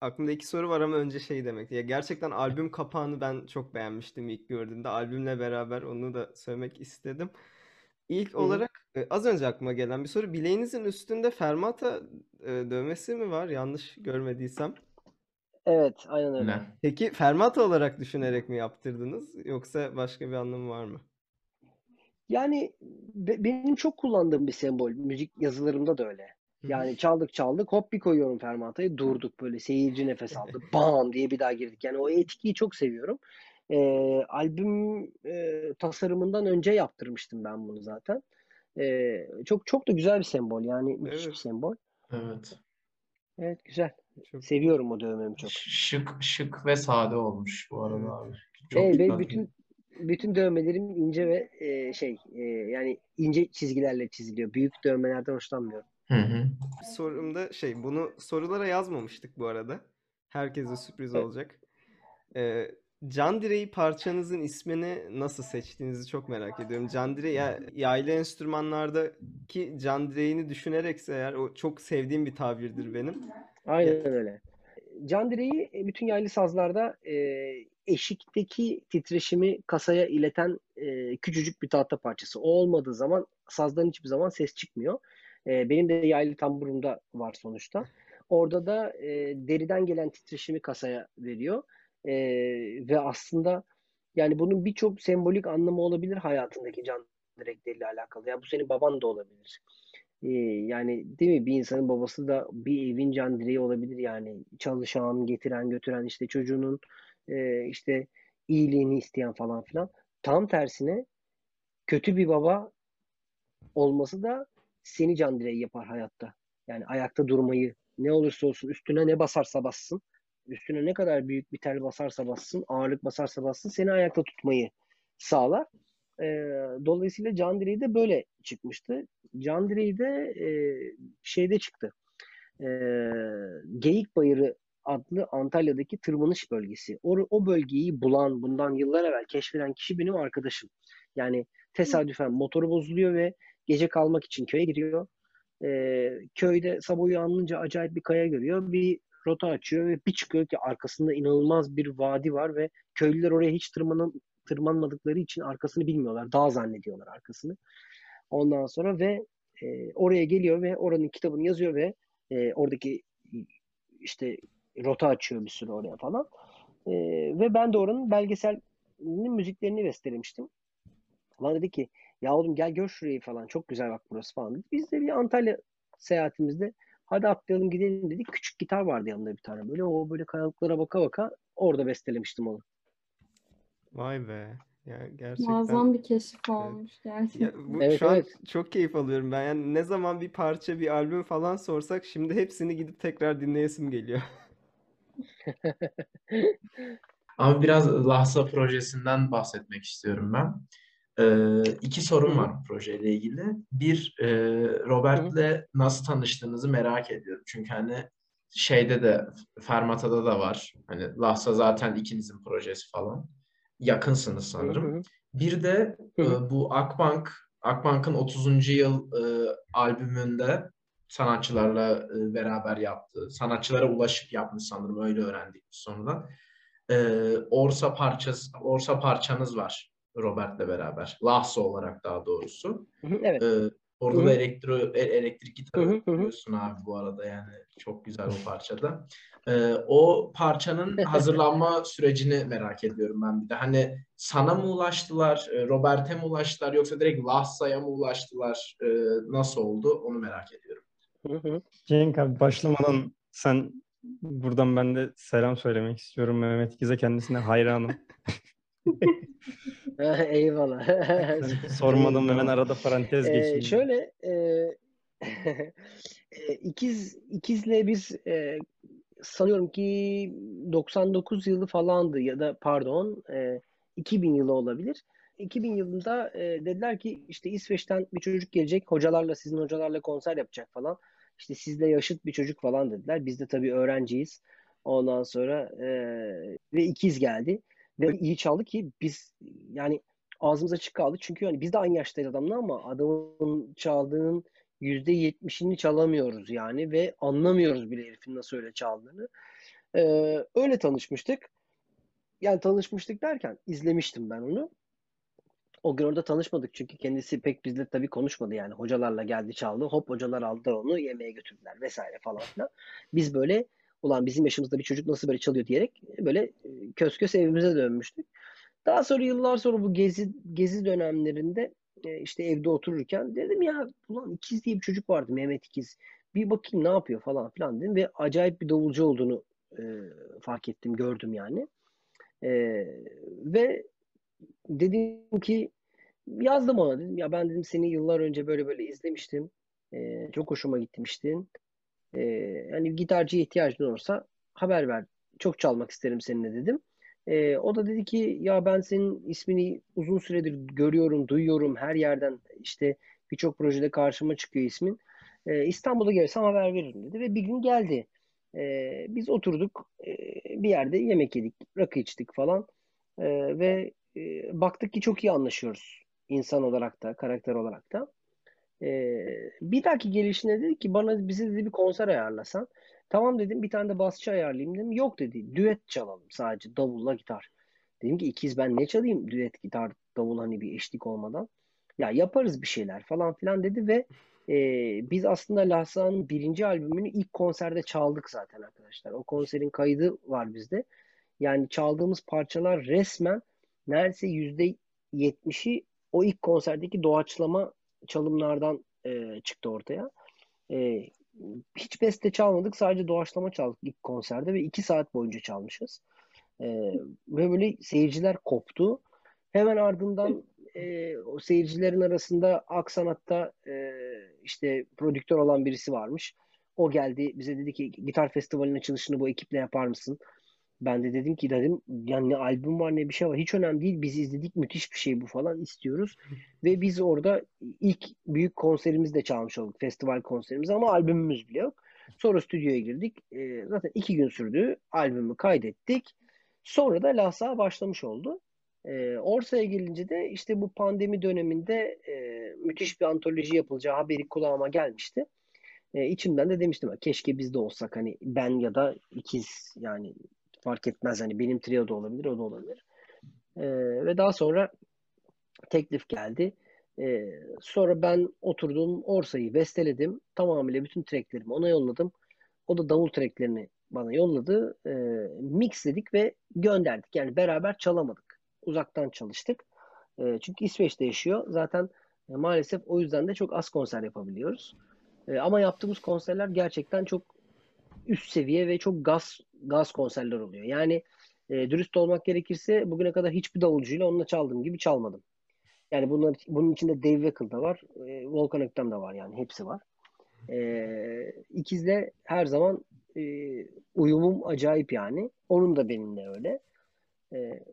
aklımda iki soru var ama önce şey demek. Ya gerçekten albüm kapağını ben çok beğenmiştim ilk gördüğümde. Albümle beraber onu da söylemek istedim. İlk hı. olarak e, az önce aklıma gelen bir soru. Bileğinizin üstünde fermata e, dövmesi mi var? Yanlış görmediysem. Evet, aynen öyle. Ne? Peki fermata olarak düşünerek mi yaptırdınız yoksa başka bir anlamı var mı? Yani be- benim çok kullandığım bir sembol. Müzik yazılarımda da öyle. Yani çaldık çaldık hop bir koyuyorum fermatayı durduk böyle seyirci nefes (laughs) aldı bam diye bir daha girdik. Yani o etkiyi çok seviyorum. Ee, albüm e, tasarımından önce yaptırmıştım ben bunu zaten. Ee, çok çok da güzel bir sembol yani müthiş bir Evet. sembol. Evet. Evet güzel. Çok Seviyorum o dövmemi çok. Şık şık ve sade olmuş bu arada Evet. abi. Çok Evet, bütün bütün dövmelerim ince ve e, şey e, yani ince çizgilerle çiziliyor. Büyük dövmelerden hoşlanmıyorum. Hı hı. Sorumda şey bunu sorulara yazmamıştık bu arada. Herkese sürpriz Evet. olacak. Ee, Can Direği parçanızın ismini nasıl seçtiğinizi çok merak ediyorum. Can Direği ya, yaylı enstrümanlardaki Can Direği'ni düşünerekse eğer o çok sevdiğim bir tabirdir benim. Aynen öyle. Can direği e, bütün yaylı sazlarda e, eşikteki titreşimi kasaya ileten e, küçücük bir tahta parçası. O olmadığı zaman sazdan hiçbir zaman ses çıkmıyor. E, benim de yaylı tamburumda var sonuçta. (laughs) Orada da e, deriden gelen titreşimi kasaya veriyor. E, ve aslında yani bunun birçok sembolik anlamı olabilir hayatındaki can direkleriyle alakalı. Yani bu senin baban da olabilir. Ee, yani değil mi bir insanın babası da bir evin can direği olabilir yani çalışan, getiren, götüren işte çocuğunun e, işte iyiliğini isteyen falan filan. Tam tersine kötü bir baba olması da seni can direği yapar hayatta. Yani ayakta durmayı ne olursa olsun üstüne ne basarsa bassın üstüne ne kadar büyük bir tel basarsa bassın, ağırlık basarsa bassın seni ayakta tutmayı sağlar. E, dolayısıyla can direği de böyle çıkmıştı. Can direği de e, şeyde çıktı. E, Geyik Bayırı adlı Antalya'daki tırmanış bölgesi. O, o bölgeyi bulan, bundan yıllar evvel keşfeden kişi benim arkadaşım. Yani tesadüfen motoru bozuluyor ve gece kalmak için köye giriyor. E, köyde sabah uyanınca acayip bir kaya görüyor. Bir rota açıyor ve bir çıkıyor ki arkasında inanılmaz bir vadi var ve köylüler oraya hiç tırmanan, tırmanmadıkları için arkasını bilmiyorlar. Dağ zannediyorlar arkasını. Ondan sonra ve e, oraya geliyor ve oranın kitabını yazıyor ve e, oradaki işte rota açıyor bir sürü oraya falan. E, ve ben de oranın belgeselinin müziklerini bestelemiştim. Bana dedi ki ya oğlum gel gör şurayı falan çok güzel bak burası falan dedi. Biz de bir Antalya seyahatimizde hadi atlayalım gidelim dedik. Küçük gitar vardı yanında bir tane böyle. O böyle kayalıklara baka baka orada bestelemiştim onu. Vay be. Ya gerçekten Muazzam bir keşif olmuş gerçekten. ya bu Evet, şu an evet. çok keyif alıyorum ben. Yani ne zaman bir parça, bir albüm falan sorsak şimdi hepsini gidip tekrar dinleyesim geliyor. (laughs) (laughs) Ama biraz Lahsa projesinden bahsetmek istiyorum ben. Ee, iki sorum var projeyle ilgili. Bir, e, Robert'le nasıl tanıştığınızı merak ediyorum. Çünkü hani şeyde de, Fermata'da da var. Hani Lahsa zaten ikinizin projesi falan. Yakınsınız sanırım. Bir de e, bu Akbank, Akbank'ın 30. yıl e, albümünde sanatçılarla e, beraber yaptığı, sanatçılara ulaşıp yapmış sanırım öyle öğrendik sonradan. E, Orsa parçası, Orsa parçanız var Robert'le beraber. Lahsa olarak daha doğrusu. Evet. E, orada Hı da elektro, e- elektrik gitarı biliyorsun abi bu arada yani çok güzel o parçada. E, o parçanın (laughs) hazırlanma sürecini merak ediyorum ben bir de. Hani sana mı ulaştılar, Robert'e mi ulaştılar yoksa direkt Lahsa'ya mı ulaştılar? E, nasıl oldu onu merak ediyorum. Cenk abi başlamadan sen buradan ben de selam söylemek istiyorum Mehmet İkiz'e kendisine hayranım. (laughs) (laughs) Eyvallah. (laughs) Sen sormadan hemen arada parantez Ee, geçeyim. şöyle e, (laughs) e, ikiz ikizle biz e, sanıyorum ki 99 yılı falandı ya da pardon e, 2000 yılı olabilir. 2000 yılında e, dediler ki işte İsveç'ten bir çocuk gelecek hocalarla sizin hocalarla konser yapacak falan. İşte sizle yaşıt bir çocuk falan dediler. Biz de tabii öğrenciyiz. Ondan sonra e, ve ikiz geldi. Ve iyi çaldı ki biz yani ağzımız açık kaldı. Çünkü hani biz de aynı yaştayız adamla ama adamın çaldığının %70'ini çalamıyoruz yani ve anlamıyoruz bile herifin nasıl öyle çaldığını. Ee, öyle tanışmıştık. Yani tanışmıştık derken izlemiştim ben onu. O gün orada tanışmadık çünkü kendisi pek bizle tabii konuşmadı yani. Hocalarla geldi çaldı. Hop hocalar aldılar onu yemeğe götürdüler vesaire falan filan. Biz böyle ulan bizim yaşımızda bir çocuk nasıl böyle çalıyor diyerek böyle e, kös kös evimize dönmüştük. Daha sonra yıllar sonra bu gezi gezi dönemlerinde e, işte evde otururken dedim ya ulan ikiz diye bir çocuk vardı Mehmet İkiz. Bir bakayım ne yapıyor falan filan dedim ve acayip bir davulcu olduğunu e, fark ettim, gördüm yani. E, ve dedim ki yazdım ona dedim ya ben dedim seni yıllar önce böyle böyle izlemiştim. E, çok hoşuma gitmiştin. E, hani gitarcıya ihtiyacın olursa haber ver. Çok çalmak isterim seninle dedim. E, o da dedi ki ya ben senin ismini uzun süredir görüyorum, duyuyorum her yerden işte birçok projede karşıma çıkıyor ismin. E, İstanbul'a gelsem haber veririm dedi ve bir gün geldi. E, biz oturduk e, bir yerde yemek yedik, rakı içtik falan E, ve e, baktık ki çok iyi anlaşıyoruz insan olarak da, karakter olarak da. E, bir dahaki gelişine dedi ki bana bize dedi bir konser ayarlasan. Tamam dedim bir tane de basçı ayarlayayım dedim. Yok dedi düet çalalım sadece davulla gitar. Dedim ki ikiz ben ne çalayım düet gitar davul hani bir eşlik olmadan. Ya yaparız bir şeyler falan filan dedi ve e, biz aslında Lahsa'nın birinci albümünü ilk konserde çaldık zaten arkadaşlar. O konserin kaydı var bizde. Yani çaldığımız parçalar resmen neredeyse yüzde yetmişi o ilk konserdeki doğaçlama çalımlardan e, çıktı ortaya. E, hiç beste çalmadık. Sadece doğaçlama çaldık ilk konserde ve iki saat boyunca çalmışız. E, ve böyle seyirciler koptu. Hemen ardından e, o seyircilerin arasında Aksanat'ta e, işte prodüktör olan birisi varmış. O geldi bize dedi ki gitar festivalinin açılışını bu ekiple yapar mısın? Ben de dedim ki dedim yani ne albüm var ne bir şey var. Hiç önemli değil. Biz izledik müthiş bir şey bu falan istiyoruz. Ve biz orada ilk büyük konserimizi de çalmış olduk. Festival konserimiz ama albümümüz bile yok. Sonra stüdyoya girdik. E, zaten iki gün sürdü. Albümü kaydettik. Sonra da Lasa başlamış oldu. E, Orsa'ya gelince de işte bu pandemi döneminde e, müthiş bir antoloji yapılacağı haberi kulağıma gelmişti. E, içimden de demiştim keşke biz de olsak hani ben ya da ikiz yani fark etmez hani benim trio da olabilir o da olabilir. E, ve daha sonra teklif geldi. E, sonra ben oturdum Orsa'yı besteledim. Tamamıyla bütün tracklerimi ona yolladım. O da davul tracklerini bana yolladı. E, mixledik ve gönderdik. Yani beraber çalamadık. Uzaktan çalıştık. E, çünkü İsveç'te yaşıyor. Zaten e, maalesef o yüzden de çok az konser yapabiliyoruz. E, ama yaptığımız konserler gerçekten çok üst seviye ve çok gaz gaz konserler oluyor. Yani e, dürüst olmak gerekirse bugüne kadar hiçbir davulcuyla onunla çaldığım gibi çalmadım. Yani bunlar, bunun içinde Dave Weckl da var, e, Volkan Öktem de var yani hepsi var. E, ikizle her zaman e, uyumum acayip yani. Onun da benimle öyle. E,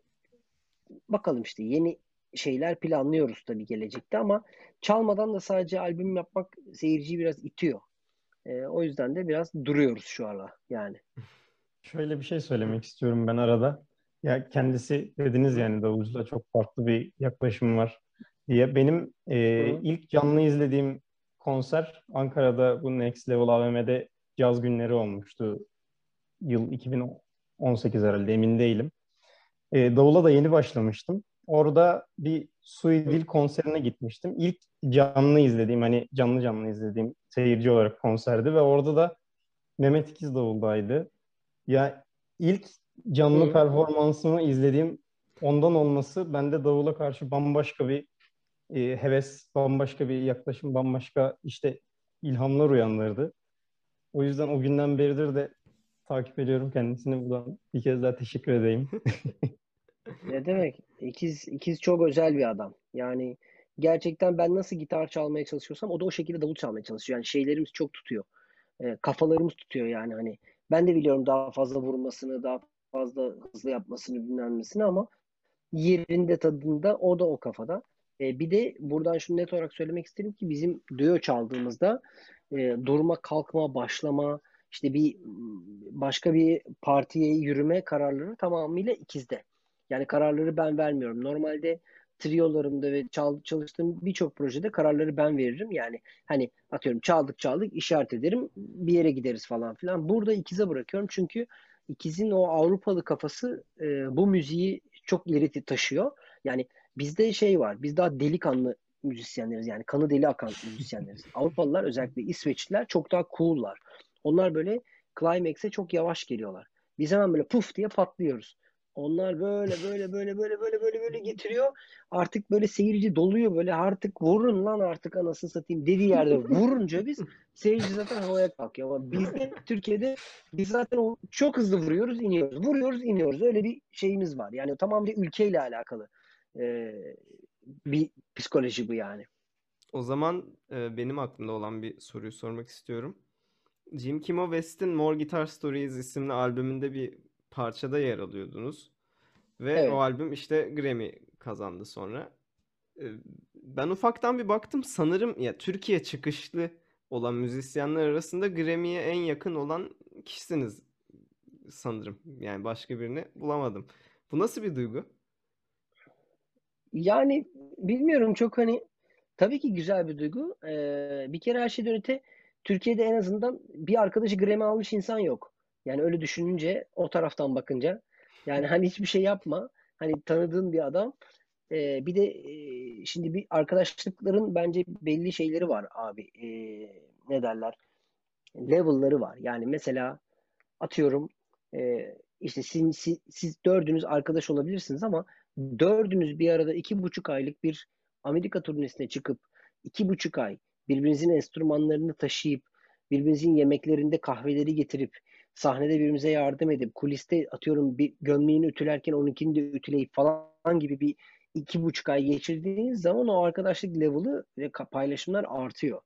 bakalım işte yeni şeyler planlıyoruz tabii gelecekte ama çalmadan da sadece albüm yapmak seyirciyi biraz itiyor. E, o yüzden de biraz duruyoruz şu ara yani. Şöyle bir şey söylemek istiyorum ben arada. Ya kendisi dediniz yani davulcuyla çok farklı bir yaklaşım var diye. Benim e, ilk canlı izlediğim konser Ankara'da bu Next Level AVM'de caz günleri olmuştu. Yıl 2018 herhalde emin değilim. E, davula da yeni başlamıştım. Orada bir Suidil konserine gitmiştim. İlk canlı izlediğim hani canlı canlı izlediğim seyirci olarak konserdi ve orada da Mehmet İkiz davuldaydı. Ya ilk canlı Hı. performansımı izlediğim ondan olması bende davula karşı bambaşka bir e, heves, bambaşka bir yaklaşım, bambaşka işte ilhamlar uyandırdı. O yüzden o günden beridir de takip ediyorum kendisini. Buradan bir kez daha teşekkür edeyim. ne demek? İkiz, ikiz çok özel bir adam. Yani gerçekten ben nasıl gitar çalmaya çalışıyorsam o da o şekilde davul çalmaya çalışıyor. Yani şeylerimiz çok tutuyor. E, kafalarımız tutuyor yani hani. Ben de biliyorum daha fazla vurmasını, daha fazla hızlı yapmasını bilmem ama yerinde tadında o da o kafada. E, bir de buradan şunu net olarak söylemek isterim ki bizim düğü çaldığımızda e, durma, kalkma, başlama, işte bir başka bir partiye yürüme kararları tamamıyla ikizde. Yani kararları ben vermiyorum. Normalde triolarımda ve çal, çalıştığım birçok projede kararları ben veririm. Yani hani atıyorum çaldık çaldık işaret ederim bir yere gideriz falan filan. Burada ikize bırakıyorum çünkü ikizin o Avrupalı kafası e, bu müziği çok ileri taşıyor. Yani bizde şey var biz daha delikanlı müzisyenleriz yani kanı deli akan (laughs) müzisyenleriz. Avrupalılar özellikle İsveçliler çok daha cool'lar. Onlar böyle climax'e çok yavaş geliyorlar. Biz hemen böyle puf diye patlıyoruz. Onlar böyle böyle böyle böyle böyle böyle böyle getiriyor. Artık böyle seyirci doluyor böyle artık vurun lan artık anasını satayım dediği yerde vurunca biz seyirci zaten havaya kalkıyor. Ama bizde Türkiye'de biz zaten çok hızlı vuruyoruz iniyoruz. Vuruyoruz iniyoruz. Öyle bir şeyimiz var. Yani tamamen ülkeyle alakalı e, bir psikoloji bu yani. O zaman e, benim aklımda olan bir soruyu sormak istiyorum. Jim Kimo West'in More Guitar Stories isimli albümünde bir parçada yer alıyordunuz. Ve evet. o albüm işte Grammy kazandı sonra. Ben ufaktan bir baktım sanırım ya Türkiye çıkışlı olan müzisyenler arasında Grammy'ye en yakın olan kişisiniz sanırım. Yani başka birini bulamadım. Bu nasıl bir duygu? Yani bilmiyorum çok hani tabii ki güzel bir duygu. Ee, bir kere her şeyden öte Türkiye'de en azından bir arkadaşı Grammy almış insan yok. Yani öyle düşününce o taraftan bakınca yani hani hiçbir şey yapma. Hani tanıdığın bir adam. Ee, bir de e, şimdi bir arkadaşlıkların bence belli şeyleri var abi. Ee, ne derler? Level'ları var. Yani mesela atıyorum e, işte siz, siz, siz dördünüz arkadaş olabilirsiniz ama dördünüz bir arada iki buçuk aylık bir Amerika turnesine çıkıp iki buçuk ay birbirinizin enstrümanlarını taşıyıp, birbirinizin yemeklerinde kahveleri getirip, sahnede birbirimize yardım edip, kuliste atıyorum bir gömleğini ütülerken onunkini de ütüleyip falan gibi bir iki buçuk ay geçirdiğiniz zaman o arkadaşlık level'ı ve paylaşımlar artıyor.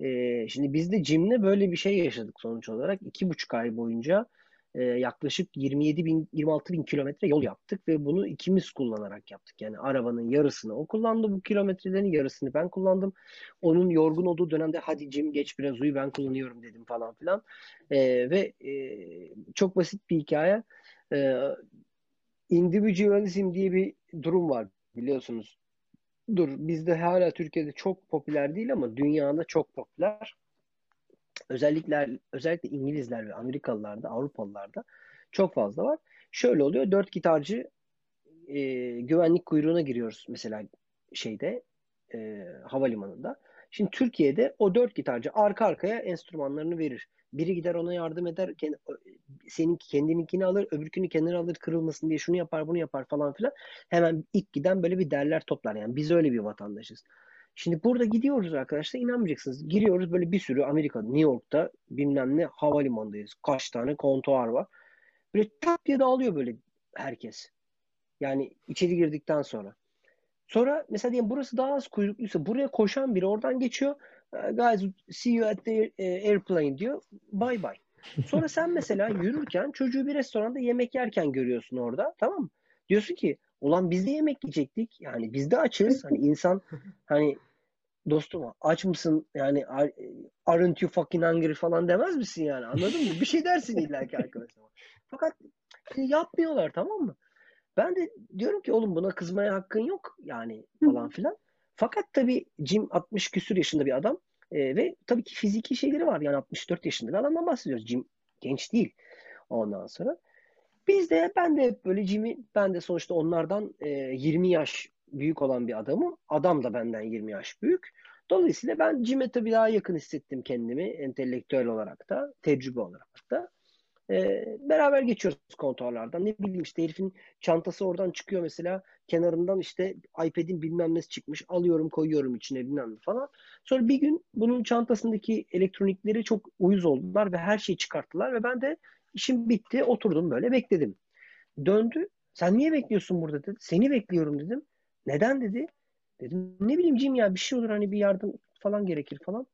Ee, şimdi biz de Jim'le böyle bir şey yaşadık sonuç olarak. iki buçuk ay boyunca e, yaklaşık 27 bin, 26 bin kilometre yol yaptık ve bunu ikimiz kullanarak yaptık. Yani arabanın yarısını o kullandı bu kilometrelerin yarısını ben kullandım. Onun yorgun olduğu dönemde hadi Jim geç biraz uyu ben kullanıyorum dedim falan filan. E, ve e, çok basit bir hikaye. E, individualism diye bir durum var biliyorsunuz. Dur bizde hala Türkiye'de çok popüler değil ama dünyada çok popüler özellikler özellikle İngilizler ve Amerikalılarda, Avrupalılarda çok fazla var. Şöyle oluyor. Dört gitarcı e, güvenlik kuyruğuna giriyoruz mesela şeyde e, havalimanında. Şimdi Türkiye'de o dört gitarcı arka arkaya enstrümanlarını verir. Biri gider ona yardım eder, senin kendininkini alır, öbürkünü kendine alır kırılmasın diye şunu yapar, bunu yapar falan filan. Hemen ilk giden böyle bir derler toplar. Yani biz öyle bir vatandaşız. Şimdi burada gidiyoruz arkadaşlar inanmayacaksınız. Giriyoruz böyle bir sürü Amerika, New York'ta bilmem ne havalimanındayız. Kaç tane kontuar var. Böyle tak diye dağılıyor böyle herkes. Yani içeri girdikten sonra. Sonra mesela diyelim burası daha az kuyrukluysa buraya koşan biri oradan geçiyor. Ee, guys see you at the e, airplane diyor. Bye bye. Sonra sen mesela yürürken çocuğu bir restoranda yemek yerken görüyorsun orada. Tamam mı? Diyorsun ki ulan biz de yemek yiyecektik. Yani biz de açız. Hani insan hani dostum aç mısın yani aren't you fucking hungry falan demez misin yani anladın mı? Bir şey dersin illa ki. (laughs) Fakat yapmıyorlar tamam mı? Ben de diyorum ki oğlum buna kızmaya hakkın yok yani falan filan. Fakat tabii Jim 60 küsür yaşında bir adam e, ve tabii ki fiziki şeyleri var. Yani 64 yaşında bir adamdan bahsediyoruz. Jim genç değil ondan sonra. Biz de ben de böyle Jim'i ben de sonuçta onlardan e, 20 yaş büyük olan bir adamım. Adam da benden 20 yaş büyük. Dolayısıyla ben Jim'e tabii daha yakın hissettim kendimi entelektüel olarak da, tecrübe olarak da. Ee, beraber geçiyoruz kontorlardan. Ne bileyim işte herifin çantası oradan çıkıyor mesela. Kenarından işte iPad'in bilmem nesi çıkmış. Alıyorum koyuyorum içine bilmem ne falan. Sonra bir gün bunun çantasındaki elektronikleri çok uyuz oldular ve her şeyi çıkarttılar ve ben de işim bitti. Oturdum böyle bekledim. Döndü. Sen niye bekliyorsun burada dedi. Seni bekliyorum dedim. Neden dedi. Dedim ne bileyim Jim ya bir şey olur hani bir yardım falan gerekir falan.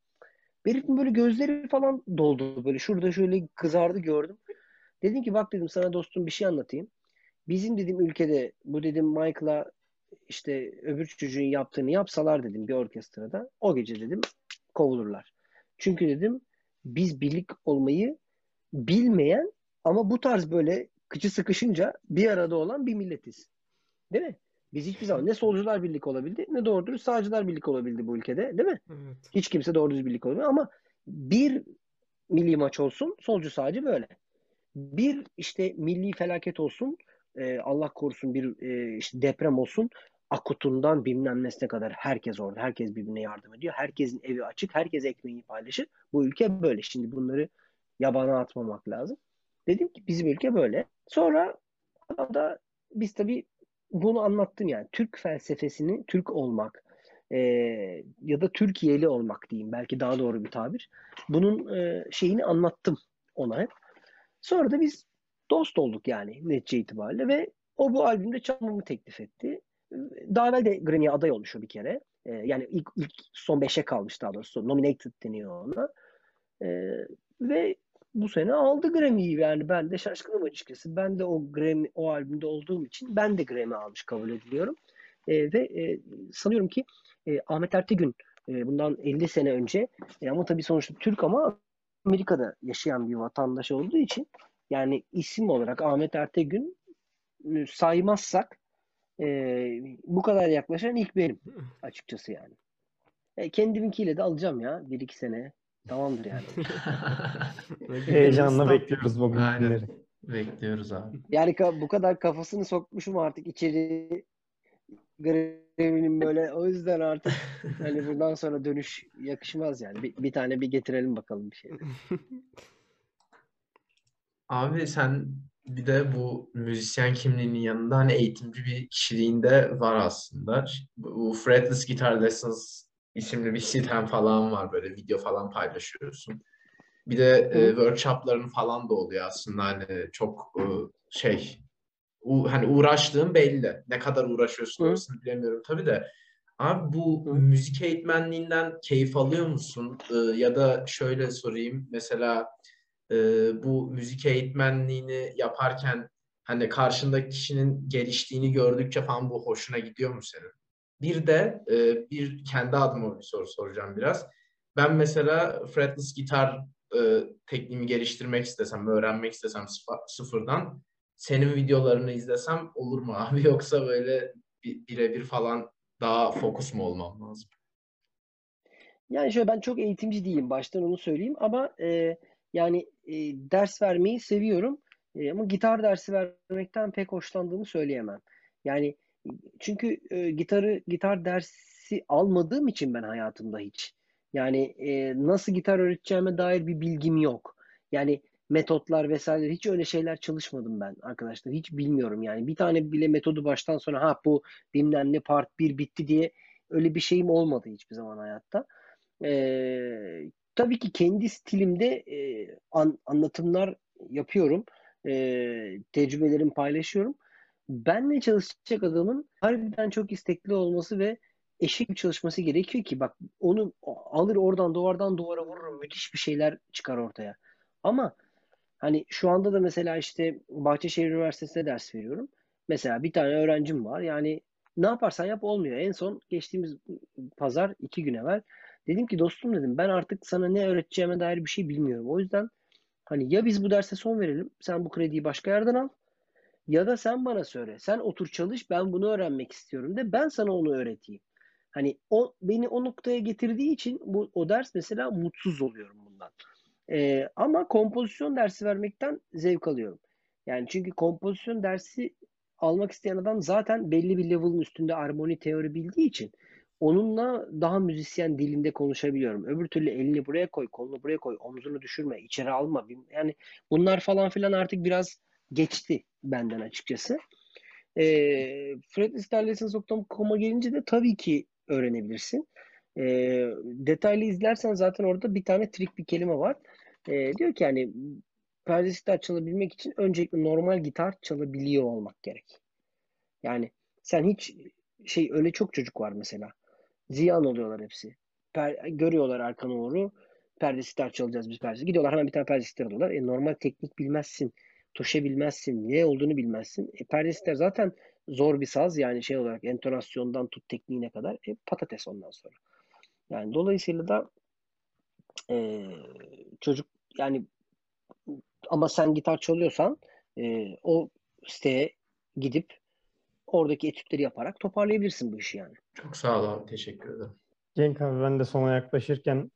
Herifin böyle gözleri falan doldu. Böyle şurada şöyle kızardı gördüm. Dedim ki bak dedim sana dostum bir şey anlatayım. Bizim dedim ülkede bu dedim Michael'a işte öbür çocuğun yaptığını yapsalar dedim bir orkestrada. O gece dedim kovulurlar. Çünkü dedim biz birlik olmayı bilmeyen ama bu tarz böyle kıçı sıkışınca bir arada olan bir milletiz. Değil mi? Biz hiçbir zaman ne solcular birlik olabildi ne doğru dürüst sağcılar birlik olabildi bu ülkede değil mi? Evet. Hiç kimse doğru düz birlik olamıyor ama bir milli maç olsun solcu sağcı böyle. Bir işte milli felaket olsun e, Allah korusun bir e, işte deprem olsun akutundan bilmem nesine kadar herkes orada. Herkes birbirine yardım ediyor. Herkesin evi açık. Herkes ekmeğini paylaşır. Bu ülke böyle. Şimdi bunları yabana atmamak lazım. Dedim ki bizim ülke böyle. Sonra da biz tabii bunu anlattım yani. Türk felsefesini Türk olmak e, ya da Türkiye'li olmak diyeyim belki daha doğru bir tabir. Bunun e, şeyini anlattım ona hep. Sonra da biz dost olduk yani netice itibariyle ve o bu albümde çalmamı teklif etti. Daha evvel de Grammy'ye aday olmuş o bir kere. E, yani ilk, ilk son beşe kalmış daha doğrusu. Nominated deniyor ona. E, ve bu sene aldı Grammy'yi yani ben de şaşkınım açıkçası. Ben de o Grammy o albümde olduğum için ben de Grammy almış kabul ediliyorum. E, ve e, sanıyorum ki e, Ahmet Ertegün e, bundan 50 sene önce e, ama tabii sonuçta Türk ama Amerika'da yaşayan bir vatandaş olduğu için yani isim olarak Ahmet Ertegün e, saymazsak e, bu kadar yaklaşan ilk benim açıkçası yani. E, kendiminkiyle de alacağım ya bir iki sene Tamamdır yani. (laughs) Heyecanla bekliyoruz bu günleri. Bekliyoruz abi. Yani bu kadar kafasını sokmuşum artık içeri grevinin böyle. O yüzden artık hani buradan sonra dönüş yakışmaz yani. Bir, bir tane bir getirelim bakalım bir şey. (laughs) Abi sen bir de bu müzisyen kimliğinin yanında hani eğitimci bir kişiliğinde var aslında. Bu Fretless Guitar Lessons isimli bir siten falan var böyle video falan paylaşıyorsun. Bir de e, workshopların falan da oluyor aslında hani çok e, şey u, hani uğraştığın belli. Ne kadar uğraşıyorsun orasını bilemiyorum tabii de. Abi bu Hı. müzik eğitmenliğinden keyif alıyor musun? E, ya da şöyle sorayım mesela e, bu müzik eğitmenliğini yaparken hani karşındaki kişinin geliştiğini gördükçe falan bu hoşuna gidiyor mu senin? Bir de e, bir kendi adıma bir soru soracağım biraz. Ben mesela fretless gitar e, tekniğimi geliştirmek istesem, öğrenmek istesem sıfırdan senin videolarını izlesem olur mu abi? (laughs) Yoksa böyle bi- birebir falan daha fokus mu olmam lazım? Yani şöyle ben çok eğitimci değilim. Baştan onu söyleyeyim ama e, yani e, ders vermeyi seviyorum. E, ama gitar dersi vermekten pek hoşlandığımı söyleyemem. Yani çünkü e, gitarı gitar dersi almadığım için ben hayatımda hiç. Yani e, nasıl gitar öğreteceğime dair bir bilgim yok. Yani metotlar vesaire hiç öyle şeyler çalışmadım ben arkadaşlar. Hiç bilmiyorum yani. Bir tane bile metodu baştan sona ha bu bilmem ne part 1 bitti diye öyle bir şeyim olmadı hiçbir zaman hayatta. Ee, tabii ki kendi stilimde e, an- anlatımlar yapıyorum. Ee, tecrübelerimi paylaşıyorum. Benle çalışacak adamın harbiden çok istekli olması ve eşit bir çalışması gerekiyor ki bak onu alır oradan duvardan duvara vurur müthiş bir şeyler çıkar ortaya. Ama hani şu anda da mesela işte Bahçeşehir Üniversitesi'nde ders veriyorum. Mesela bir tane öğrencim var. Yani ne yaparsan yap olmuyor. En son geçtiğimiz pazar iki gün evvel dedim ki dostum dedim ben artık sana ne öğreteceğime dair bir şey bilmiyorum. O yüzden hani ya biz bu derse son verelim. Sen bu krediyi başka yerden al. Ya da sen bana söyle. Sen otur çalış. Ben bunu öğrenmek istiyorum de ben sana onu öğreteyim. Hani o beni o noktaya getirdiği için bu o ders mesela mutsuz oluyorum bundan. Ee, ama kompozisyon dersi vermekten zevk alıyorum. Yani çünkü kompozisyon dersi almak isteyen adam zaten belli bir level'ın üstünde armoni teori bildiği için onunla daha müzisyen dilinde konuşabiliyorum. Öbür türlü elini buraya koy, kolunu buraya koy, omzunu düşürme, içeri alma. Yani bunlar falan filan artık biraz geçti benden açıkçası. E, fretlesslerlessons.com'a gelince de tabii ki öğrenebilirsin. E, detaylı izlersen zaten orada bir tane trik bir kelime var. E, diyor ki yani perdesi gitar çalabilmek için öncelikle normal gitar çalabiliyor olmak gerek. Yani sen hiç şey öyle çok çocuk var mesela. Ziyan oluyorlar hepsi. Per, görüyorlar arkana doğru. Perdesi gitar çalacağız biz perdesi. Gidiyorlar hemen bir tane perdesi gitar alıyorlar. E, normal teknik bilmezsin. Tuşe bilmezsin. Ne olduğunu bilmezsin. E, perdesi gitar zaten zor bir saz. Yani şey olarak entonasyondan tut tekniğine kadar. E, patates ondan sonra. Yani dolayısıyla da e, çocuk yani ama sen gitar çalıyorsan e, o siteye gidip oradaki etütleri yaparak toparlayabilirsin bu işi yani. Çok sağ ol abi. Teşekkür ederim. Cenk abi ben de sona yaklaşırken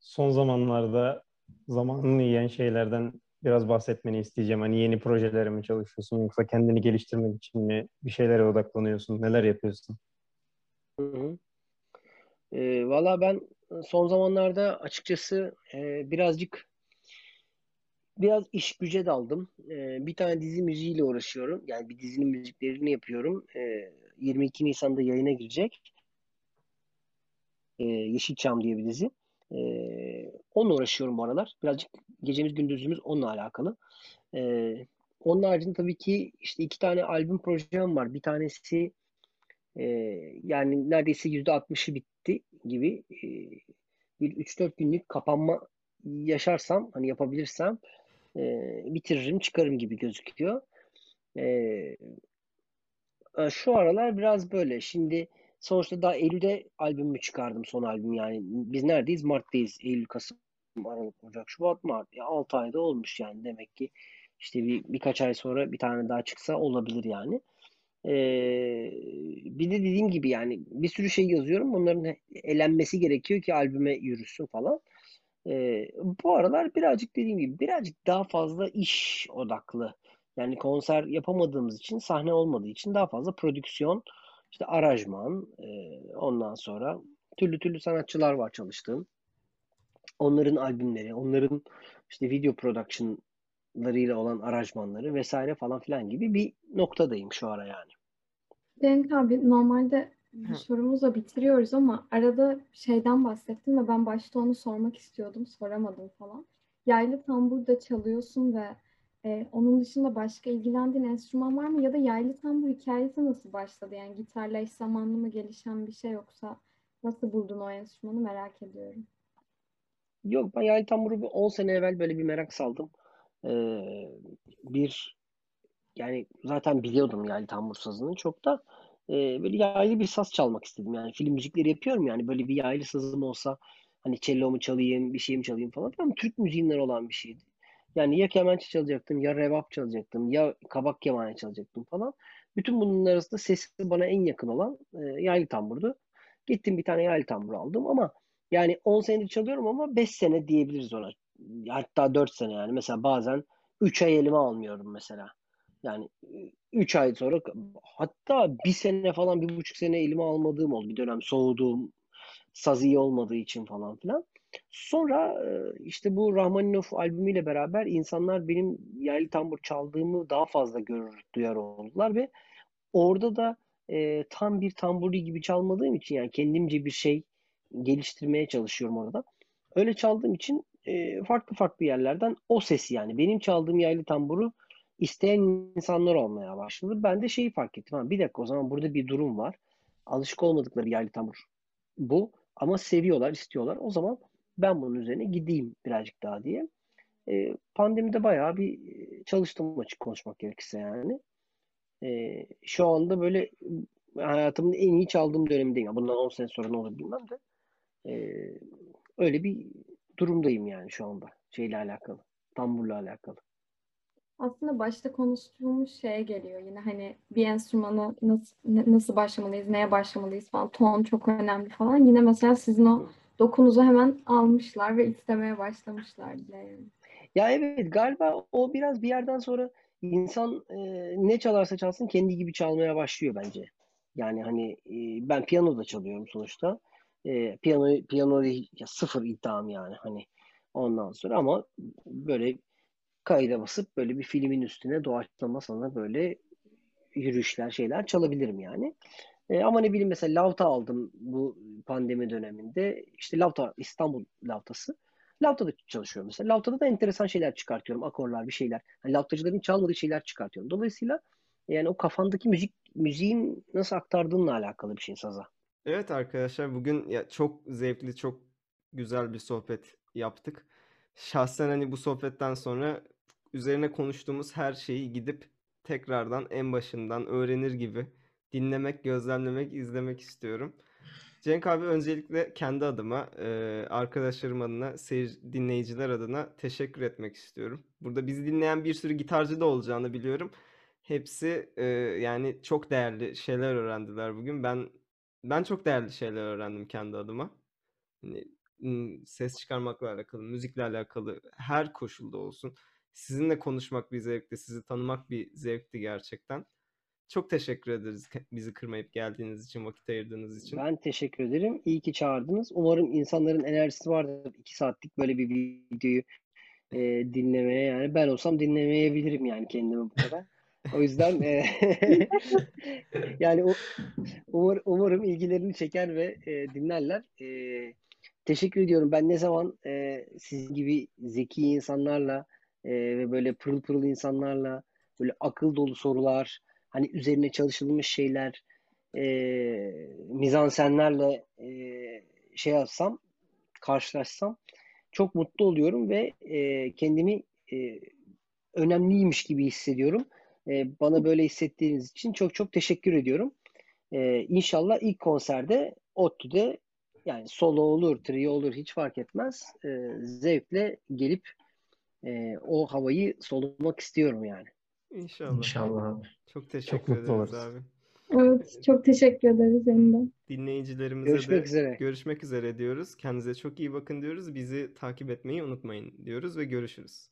son zamanlarda zamanını yiyen şeylerden biraz bahsetmeni isteyeceğim. Hani yeni projelere mi çalışıyorsun yoksa kendini geliştirmek için mi bir şeylere odaklanıyorsun? Neler yapıyorsun? Hı hı. E, Valla ben son zamanlarda açıkçası e, birazcık biraz iş güce daldım. E, bir tane dizi müziğiyle uğraşıyorum. Yani bir dizinin müziklerini yapıyorum. E, 22 Nisan'da yayına girecek. E, Yeşilçam diye bir dizi. E, onunla uğraşıyorum bu aralar. Birazcık gecemiz gündüzümüz onunla alakalı. E, onun haricinde tabii ki işte iki tane albüm projem var. Bir tanesi e, yani neredeyse yüzde altmışı bitti gibi. E, bir 3-4 günlük kapanma yaşarsam hani yapabilirsem e, bitiririm çıkarım gibi gözüküyor. E, şu aralar biraz böyle. Şimdi sonuçta daha Eylül'de albümümü çıkardım son albüm yani. Biz neredeyiz? Mart'tayız. Eylül, Kasım, Aralık, Ocak, Şubat, Mart. Ya 6 ayda olmuş yani. Demek ki işte bir birkaç ay sonra bir tane daha çıksa olabilir yani. Ee, bir de dediğim gibi yani bir sürü şey yazıyorum. Bunların elenmesi gerekiyor ki albüme yürüsün falan. Ee, bu aralar birazcık dediğim gibi birazcık daha fazla iş odaklı. Yani konser yapamadığımız için, sahne olmadığı için daha fazla prodüksiyon, işte aranjman, e, ondan sonra türlü türlü sanatçılar var çalıştığım. Onların albümleri, onların işte video production'larıyla olan aranjmanları vesaire falan filan gibi bir noktadayım şu ara yani. Cenk abi normalde Bir sorumuzla bitiriyoruz ama arada şeyden bahsettim ve ben başta onu sormak istiyordum, soramadım falan. Yaylı tambur da çalıyorsun ve e, onun dışında başka ilgilendiğin enstrüman var mı? Ya da yaylı tambur hikayesi nasıl başladı? Yani gitarla eş zamanlı mı gelişen bir şey yoksa nasıl buldun o enstrümanı merak ediyorum. Yok ben yaylı tamburu bir 10 sene evvel böyle bir merak saldım. Ee, bir yani zaten biliyordum yaylı tambur sazını çok da e, böyle yaylı bir saz çalmak istedim. Yani film müzikleri yapıyorum yani böyle bir yaylı sazım olsa hani cello'mu çalayım, bir şeyimi çalayım falan. Ama Türk müziğinden olan bir şeydi. Yani ya kemençe çalacaktım, ya revap çalacaktım, ya kabak kemane çalacaktım falan. Bütün bunun arasında sesi bana en yakın olan e, yaylı tamburdu. Gittim bir tane yaylı tambur aldım ama yani 10 senedir çalıyorum ama 5 sene diyebiliriz ona. Hatta 4 sene yani. Mesela bazen 3 ay elime almıyorum mesela. Yani 3 ay sonra hatta bir sene falan bir buçuk sene elime almadığım oldu. Bir dönem soğuduğum saz iyi olmadığı için falan filan. Sonra e, işte bu Rahmaninov albümüyle beraber insanlar benim yaylı tambur çaldığımı daha fazla görür, duyar oldular ve orada da e, tam bir tamburi gibi çalmadığım için yani kendimce bir şey geliştirmeye çalışıyorum orada. Öyle çaldığım için e, farklı farklı yerlerden o sesi yani benim çaldığım yaylı tamburu isteyen insanlar olmaya başladı. Ben de şeyi fark ettim. Ha, bir dakika o zaman burada bir durum var. Alışık olmadıkları yaylı tambur bu ama seviyorlar, istiyorlar. O zaman ben bunun üzerine gideyim birazcık daha diye. E, pandemide bayağı bir çalıştım açık konuşmak gerekirse yani. E, şu anda böyle hayatımın en iyi çaldığım dönemindeyim. Bundan 10 sene sonra ne olur bilmem de. E, öyle bir durumdayım yani şu anda şeyle alakalı. Tamburla alakalı. Aslında başta konuştuğumuz şeye geliyor yine hani bir enstrümana nasıl nasıl başlamalıyız, neye başlamalıyız falan. Ton çok önemli falan. Yine mesela sizin o dokunuzu hemen almışlar ve istemeye başlamışlar bile. Ya evet galiba o biraz bir yerden sonra insan e, ne çalarsa çalsın kendi gibi çalmaya başlıyor bence. Yani hani e, ben piyano da çalıyorum sonuçta. E, piyano piyano ya sıfır iddiam yani hani ondan sonra ama böyle kayda basıp böyle bir filmin üstüne doğaçlama sana böyle yürüyüşler şeyler çalabilirim yani. E, ama ne bileyim mesela Lavta aldım bu pandemi döneminde. İşte Lavta İstanbul Lavtası. Lavta'da çalışıyorum mesela. Lavta'da da enteresan şeyler çıkartıyorum. Akorlar, bir şeyler. Yani Lavtacıların çalmadığı şeyler çıkartıyorum. Dolayısıyla yani o kafandaki müzik müziğin nasıl aktardığınla alakalı bir şey saza. Evet arkadaşlar bugün ya çok zevkli, çok güzel bir sohbet yaptık. Şahsen hani bu sohbetten sonra üzerine konuştuğumuz her şeyi gidip tekrardan en başından öğrenir gibi dinlemek, gözlemlemek, izlemek istiyorum. Cenk abi öncelikle kendi adıma, e, arkadaşlarım adına, dinleyiciler adına teşekkür etmek istiyorum. Burada bizi dinleyen bir sürü gitarcı da olacağını biliyorum. Hepsi yani çok değerli şeyler öğrendiler bugün. Ben ben çok değerli şeyler öğrendim kendi adıma. Hani, ses çıkarmakla alakalı, müzikle alakalı her koşulda olsun. Sizinle konuşmak bir zevkti, sizi tanımak bir zevkti gerçekten. Çok teşekkür ederiz bizi kırmayıp geldiğiniz için, vakit ayırdığınız için. Ben teşekkür ederim. İyi ki çağırdınız. Umarım insanların enerjisi vardır. iki saatlik böyle bir videoyu e, (laughs) dinlemeye. Yani ben olsam dinlemeyebilirim yani kendimi bu kadar. O yüzden e, (laughs) yani umar, umarım ilgilerini çeker ve e, dinlerler. E, teşekkür ediyorum. Ben ne zaman e, sizin gibi zeki insanlarla e, ve böyle pırıl pırıl insanlarla böyle akıl dolu sorular, hani üzerine çalışılmış şeyler, e, mizansenlerle e, şey yapsam, karşılaşsam çok mutlu oluyorum ve e, kendimi e, önemliymiş gibi hissediyorum. E, bana böyle hissettiğiniz için çok çok teşekkür ediyorum. E, inşallah ilk konserde ODTÜ'de yani solo olur, trio olur hiç fark etmez. E, zevkle gelip e, o havayı solumak istiyorum yani. İnşallah. İnşallah. Çok teşekkür çok ederiz oluruz. abi. Evet, çok teşekkür ederiz yeniden. Dinleyicilerimize Görüşmek de üzere. görüşmek üzere diyoruz. Kendinize çok iyi bakın diyoruz. Bizi takip etmeyi unutmayın diyoruz ve görüşürüz.